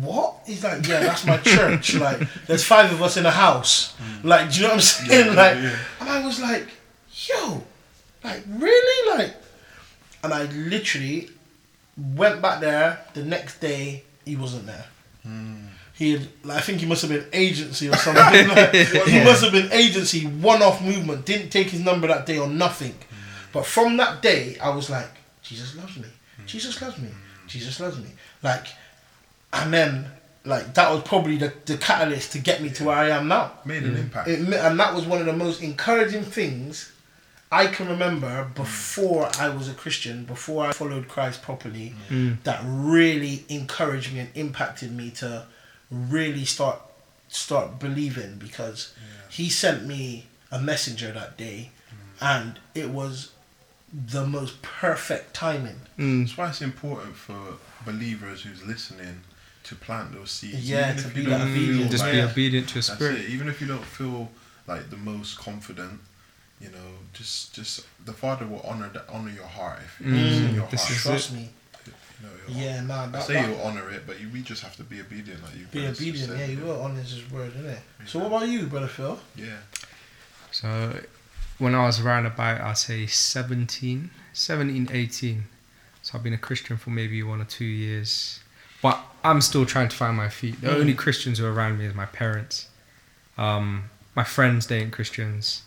"What?" He's like, "Yeah, that's my church. (laughs) like, there's five of us in a house. Mm. Like, do you know what I'm saying? Yeah, like, yeah. and I was like, "Yo, like, really? Like," and I literally went back there the next day. He wasn't there. He had, like, I think he must have been agency or something. (laughs) like, he must have been agency, one off movement. Didn't take his number that day or nothing. Mm. But from that day, I was like, Jesus loves me. Jesus loves me. Jesus loves me. Like, and then, like, that was probably the, the catalyst to get me to where I am now. Made an mm. impact. It, and that was one of the most encouraging things I can remember before I was a Christian, before I followed Christ properly, mm. that really encouraged me and impacted me to really start start believing because he sent me a messenger that day and it was the most perfect timing. Mm. That's why it's important for believers who's listening to plant those seeds. Yeah, even to if be you that don't obedient, feel just like- be obedient to your That's spirit. it. Even if you don't feel like the most confident, you know, just just the Father will honor the, honor your heart if it's in Mm, your this heart. is Trust me. You know, he'll- Yeah, nah. I say that, you'll honor it, but you, we just have to be obedient, like you. be brothers just obedient. said, Yeah, you will honor his word, innit? So what about you, brother Phil? Yeah. So when I was around about, I'd say 17, 17, 18. So I've been a Christian for maybe one or two years. But I'm still trying to find my feet. The Mm. only Christians who are around me is my parents. Um, my friends, they ain't Christians.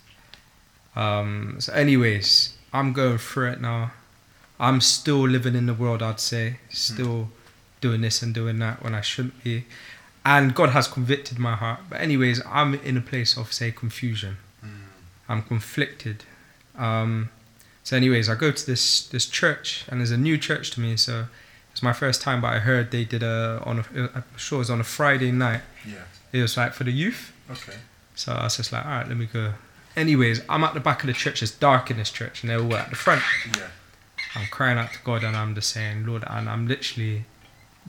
Um, so anyways, I'm going through it now. I'm still living in the world, I'd say. Still doing this and doing that when I shouldn't be. And God has convicted my heart. But anyways, I'm in a place of, say, confusion. I'm conflicted. Um, so, anyways, I go to this this church, and there's a new church to me. So, it's my first time, but I heard they did a on a I'm sure it was on a Friday night. Yeah. It was like for the youth. Okay. So I was just like, all right, let me go. Anyways, I'm at the back of the church. It's dark in this church, and they were at the front. Yeah. I'm crying out to God, and I'm just saying, Lord, and I'm literally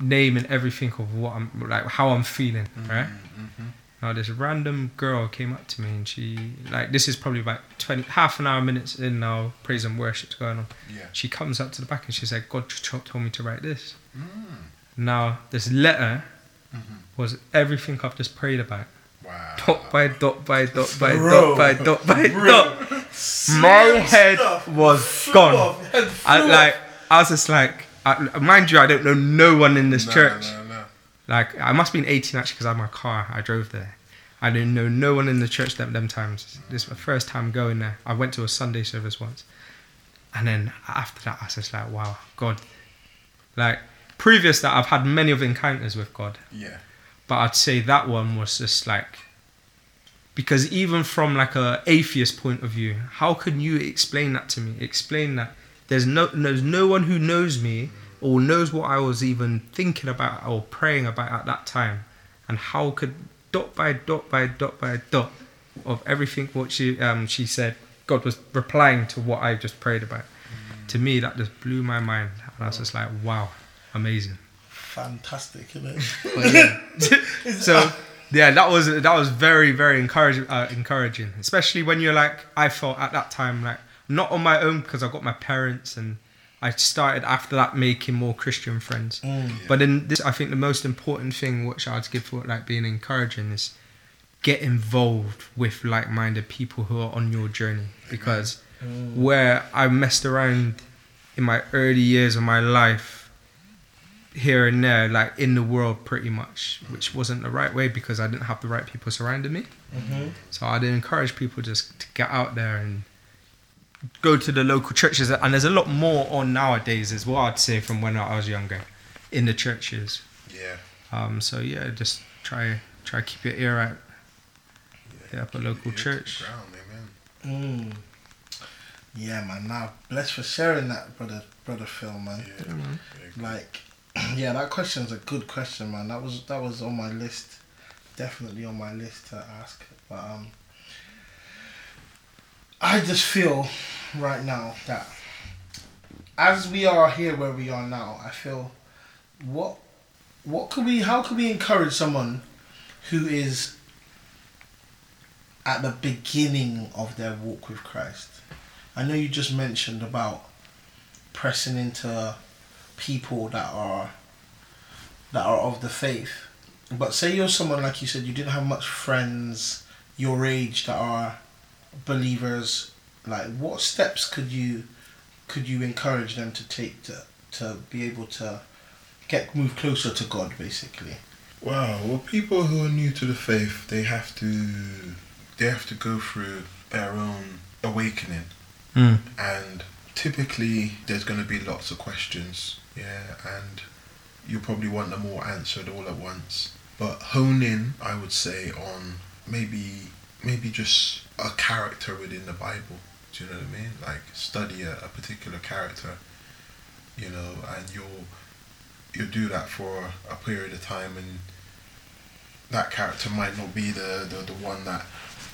naming everything of what I'm like, how I'm feeling, right? Mm-hmm. Now this random girl came up to me and she like this is probably about twenty half an hour minutes in now praise and worship's going on. Yeah. She comes up to the back and she said, God just told me to write this. Mm. Now this letter Mhm. was everything I've just prayed about. Wow. Dot by dot by dot by Bro. dot by dot by Bro. dot. My head Stuff. was gone. Head I flew like I was just like I, mind you I don't know no one in this No, church. No, no. Like I must have been 18 actually because I had my car. I drove there. I didn't know no one in the church them them times. This is my first time going there. I went to a Sunday service once, and then after that I was just like, wow, God. Like previous that I've had many of encounters with God, Yeah. But I'd say that one was just like because even from like a atheist point of view, how can you explain that to me? Explain that there's no there's no one who knows me or knows what I was even thinking about or praying about at that time, and how could dot by dot by dot by dot of everything what she um she said, God was replying to what I just prayed about. To me, that just blew my mind, and I was just like, wow, amazing. Fantastic, isn't it? (laughs) (laughs) so yeah that was that was very very encouraging uh, encouraging especially when you're like i felt at that time like not on my own because i got my parents and i started after that making more christian friends Mm. but then this i think the most important thing which i'd give for like being encouraging is get involved with like-minded people who are on your journey because where i messed around in my early years of my life here and there, like in the world, pretty much, which wasn't the right way because I didn't have the right people surrounding me. Mm-hmm. So I'd encourage people just to get out there and go to the local churches. And there's a lot more on nowadays as well. I'd say from when I was younger, in the churches. Yeah. Um, so yeah, just try try keep your ear out. Yeah, up a local your ear to church. ground, amen. Mm. Yeah, man. Now, bless for sharing that, brother, brother Phil, man. Yeah. yeah. Like, (clears throat) yeah, that question's a good question, man. That was that was on my list, definitely on my list to ask. But um, I just feel right now that as we are here where we are now, I feel what what could we how could we encourage someone who is at the beginning of their walk with Christ? I know you just mentioned about pressing into people that are that are of the faith. But say you're someone like you said you didn't have much friends your age that are believers. Like what steps could you could you encourage them to take to to be able to get move closer to God basically? Wow. Well, people who are new to the faith, they have to they have to go through their own awakening, Mm. and typically there's going to be lots of questions. Yeah, and you'll probably want them all answered all at once. But hone in, I would say, on maybe maybe just a character within the Bible. Do you know what I mean? Like study a, a particular character, you know, and you'll you'll do that for a period of time and that character might not be the, the, the one that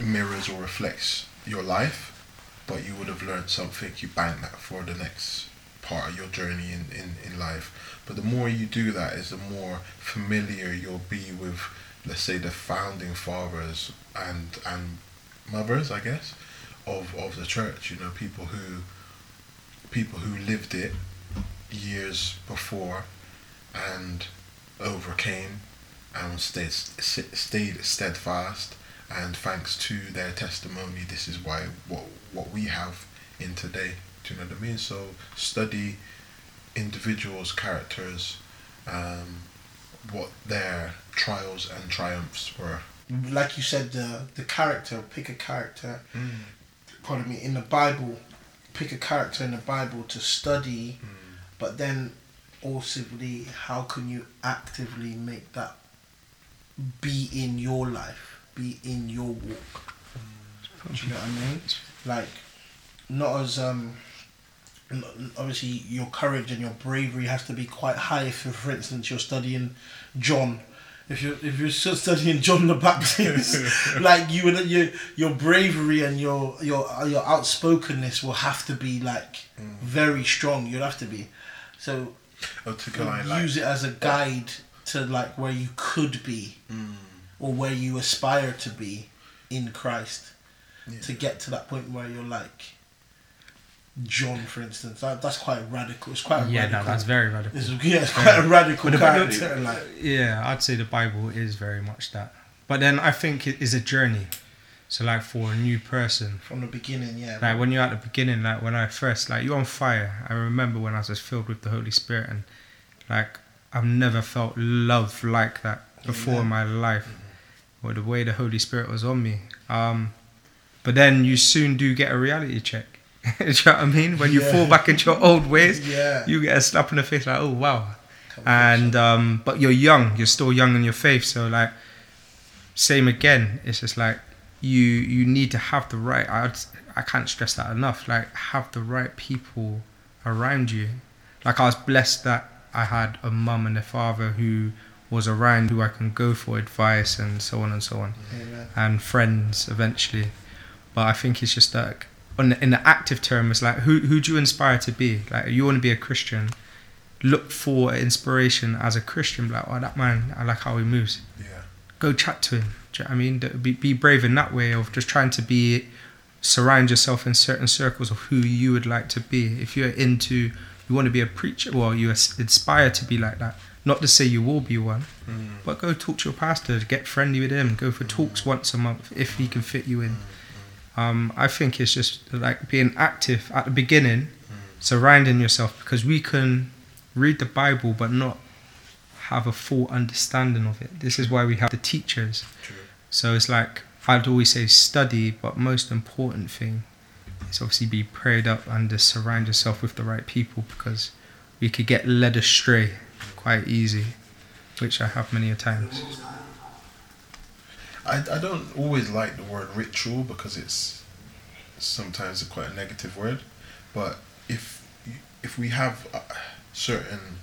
mirrors or reflects your life, but you would have learned something, you bank that for the next part of your journey in, in, in life. But the more you do that, is the more familiar you'll be with, let's say, the founding fathers and and mothers, I guess, of, of the church. You know, people who people who lived it years before and overcame and stayed stayed steadfast and thanks to their testimony this is why what what we have in today do you know what I mean so study individuals characters um, what their trials and triumphs were Like you said, the the character. Pick a character. mm. Pardon me. In the Bible, pick a character in the Bible to study, but then also, how can you actively make that be in your life, be in your walk? Do you know what I mean? Like, not as um. Obviously, your courage and your bravery has to be quite high. If, for instance, you're studying John, if you're if you're studying John the Baptist, (laughs) like you would your your bravery and your your your outspokenness will have to be like very strong. You'd have to be. So or to like use it as a guide to like where you could be mm, or where you aspire to be in Christ Yeah. to get to that point where you're like John, for instance. That, that's quite radical. It's quite a yeah, radical. no, that's very radical. it's, yeah, it's quite a radical But character. like, Yeah, I'd say the Bible is very much that. But then I think it is a journey. So like for a new person, from the beginning, yeah. like when you're at the beginning, like when I first, like you're on fire. I remember when I was just filled with the Holy Spirit, and like I've never felt love like that before in my life, or the way the Holy Spirit was on me. Um, but then you soon do get a reality check. (laughs) do you know what I mean? When you Yeah. fall back into your old ways, yeah. you get a slap in the face, like oh wow, and um, but you're young, you're still young in your faith, so like same again. It's just like you you need to have the right. I I can't stress that enough. Like have the right people around you. Like I was blessed that I had a mum and a father who was around who I can go for advice and so on and so on, Amen. and friends eventually. But I think it's just like on the, in the active term, it's like who who do you inspire to be? Like you want to be a Christian, look for inspiration as a Christian. Like oh that man, I like how he moves yeah go chat to him. Do you know what I mean? Be, be brave in that way of just trying to be, surround yourself in certain circles of who you would like to be. If you're into, you want to be a preacher, well, you aspire to be like that. Not to say you will be one, mm. but go talk to your pastor, get friendly with him, go for talks once a month if he can fit you in. Um, I think it's just like being active at the beginning, surrounding yourself because we can read the Bible but not have a full understanding of it. This is why we have the teachers. True. So it's like I'd always say study, but most important thing is obviously be prayed up and just surround yourself with the right people because we could get led astray quite easy, which I have many a times. I, I don't always like the word ritual because it's sometimes quite a negative word, but if if we have certain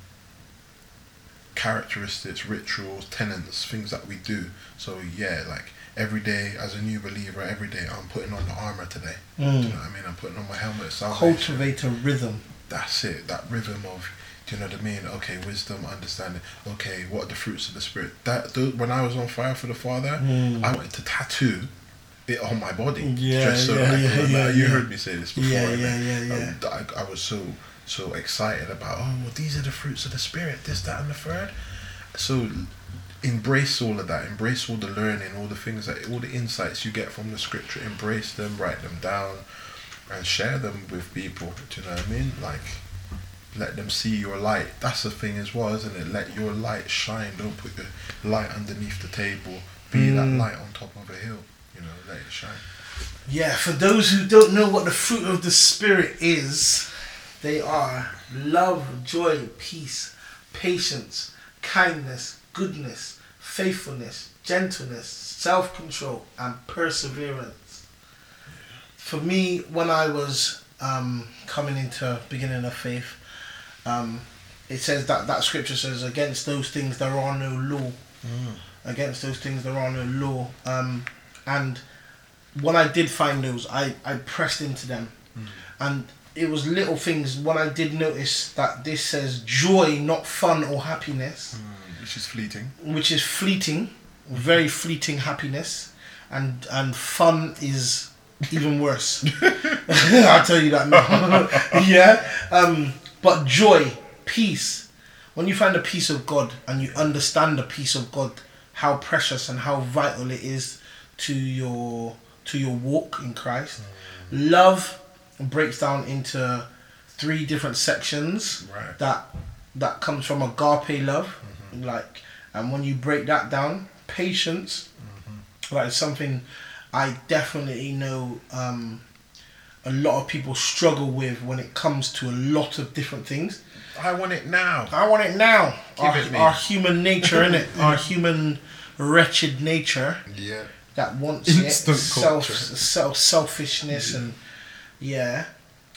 characteristics, rituals, tenets, things that we do, so yeah, like every day as a new believer, every day I'm putting on the armor today. Do you mm. know what I mean? I'm putting on my helmet. salvation. Cultivate a rhythm. That's it. That rhythm of, do you know what I mean? Okay, wisdom, understanding. Okay, what are the fruits of the spirit? That tho- when I was on fire for the Father, Mm. I wanted to tattoo it on my body. Yeah, just so yeah, I yeah, yeah, You yeah. heard me say this before. Yeah, and yeah, yeah, um, I, I was so so excited about. Oh, well, these are the fruits of the spirit. This, that, and the third. So embrace all of that. Embrace all the learning, all the things that, all the insights you get from the scripture. Embrace them, write them down, and share them with people. Do you know what I mean? Like let them see your light. That's the thing as well, isn't it? Let your light shine. Don't put your light underneath the table. Be that Mm. light on top of a hill. You know, let it shine. Yeah, for those who don't know what the fruit of the Spirit is, they are love, joy, peace, patience, kindness, goodness, faithfulness, gentleness, self control, and perseverance. For me, when I was um, coming into beginning of faith, um, it says that that scripture says, "Against those things there are no law." Against those things there are no law. Um, and when I did find those, I, I pressed into them. And it was little things when I did notice that this says joy, not fun or happiness, Which is fleeting. which is fleeting, very fleeting happiness, and and fun is even worse. (laughs) (laughs) I'll tell you that now. (laughs) yeah. Um, but joy, peace. When you find the peace of God and you understand the peace of God, how precious and how vital it is to your to your walk in Christ. Love breaks down into three different sections Right. that that comes from agape love, like, and when you break that down, patience, like something I definitely know um, a lot of people struggle with when it comes to a lot of different things. I want it now. I want it now. Give our, it our human nature, innit? (laughs) Our human wretched nature Yeah. that wants Instant it. Self, self, selfishness and yeah,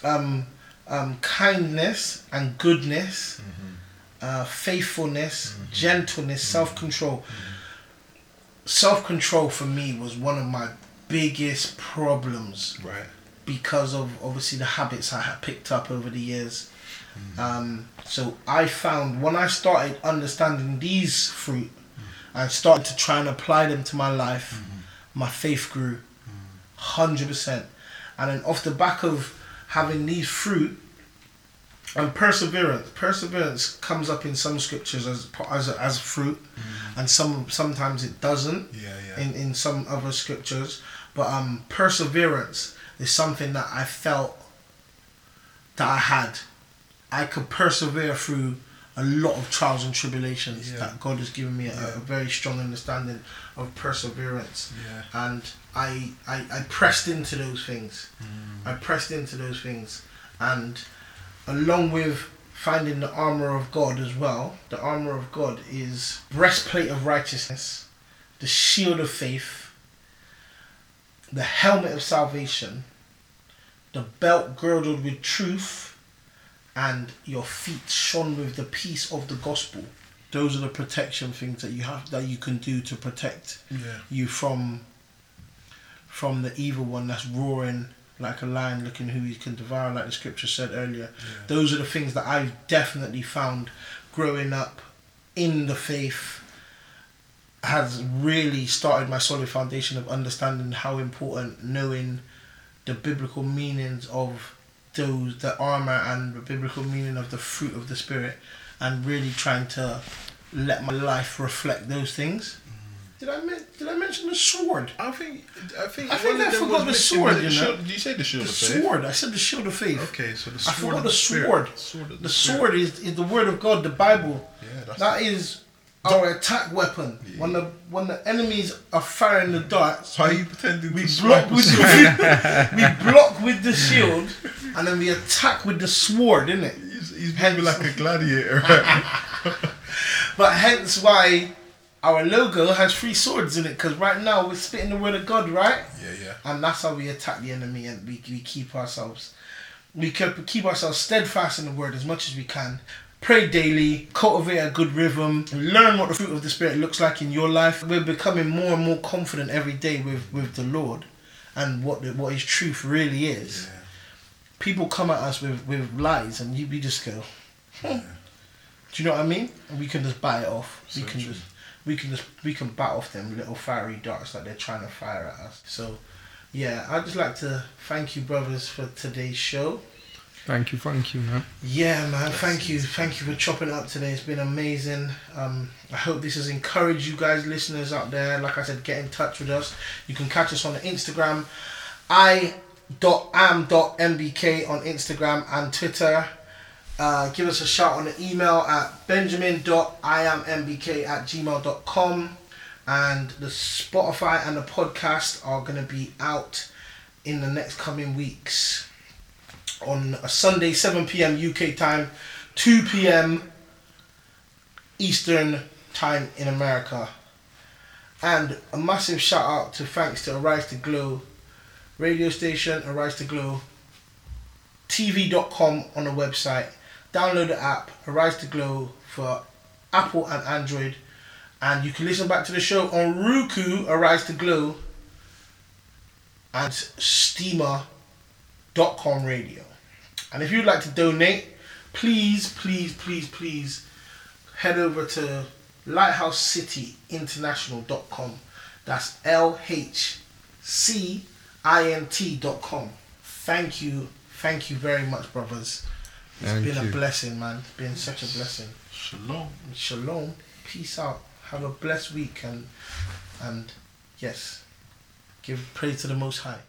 um, um, kindness and goodness, Mm-hmm. uh, faithfulness, gentleness, self control. Self control for me was one of my biggest problems Right. Because of obviously the habits I had picked up over the years. Mm. Um, so I found when I started understanding these fruit mm. and started to try and apply them to my life, mm-hmm. my faith grew, mm. hundred percent. And then off the back of having these fruit and perseverance, perseverance comes up in some scriptures as as a, as fruit, and some sometimes it doesn't Yeah, yeah. in, in some other scriptures. But um, perseverance is something that I felt that I had. I could persevere through a lot of trials and tribulations. Yeah. That God has given me a, Yeah. a very strong understanding of perseverance. Yeah. And I, I, I pressed into those things. Mm. I pressed into those things. And along with finding the armor of God as well, the armor of God is breastplate of righteousness, the shield of faith, the helmet of salvation, the belt girdled with truth, and your feet shone with the peace of the gospel. Those are the protection things that you have that you can do to protect Yeah. you from from the evil one that's roaring like a lion looking who he can devour like the scripture said earlier those are the things that i've definitely found growing up in the faith has really started my solid foundation of understanding how important knowing the biblical meanings of those the armor and the biblical meaning of the fruit of the spirit and really trying to let my life reflect those things mm. did I men- did I mention the sword? I think I think I think I forgot was the sword, you know? shield- Did you say the shield The of faith? sword. I said the shield of faith. Okay, so the sword. I forgot of the sword. Sword of The sword is, is the word of God, the Bible. Yeah, that's That is Oh. our attack weapon. When the when the enemies are firing the darts, Why are you pretending we block with the (laughs) we block with the shield, and then we attack with the sword, innit? He's, he's moving like a (laughs) gladiator. (laughs) But hence why our logo has three swords in it, because right now we're spitting the word of God, right? yeah, yeah. and that's how we attack the enemy and we, we keep ourselves we keep, keep ourselves steadfast in the word as much as we can pray daily cultivate a good rhythm learn what the fruit of the spirit looks like in your life we're becoming more and more confident every day with with the lord and what the, what his truth really is Yeah. people come at us with with lies and you we just go "Hmm." do you know what i mean and we can just buy it off we So can true. just we can just we can bat off them little fiery darts that they're trying to fire at us so yeah, I'd just like to thank you, brothers, for today's show. Thank you, thank you, man. Yeah, man, thank you, thank you for chopping it up today. It's been amazing. Um, I hope this has encouraged you guys, listeners out there. Like I said, get in touch with us. You can catch us on the Instagram, i dot am dot mbk on Instagram and Twitter. Uh, give us a shout on the email at benjamin dot iammbk at gmail.com and the Spotify and the podcast are going to be out in the next coming weeks on a Sunday, 7 p.m. UK time, 2 p.m. Eastern time in America. And a massive shout out to thanks to Arise to Glow radio station, Arise to Glow, TV.com on the website. Download the app, Arise to Glow for Apple and Android. And you can listen back to the show on Roku, Arise to Glow, and Streema.com radio. And if you'd like to donate, please, please, please, please head over to lighthousecityinternational.com. That's L H C I N T.com. Thank you, thank you very much, brothers. It's Thank been a blessing, man. It's been such a blessing. Shalom. Shalom. Peace out. Have a blessed week and and yes, give praise to the Most High.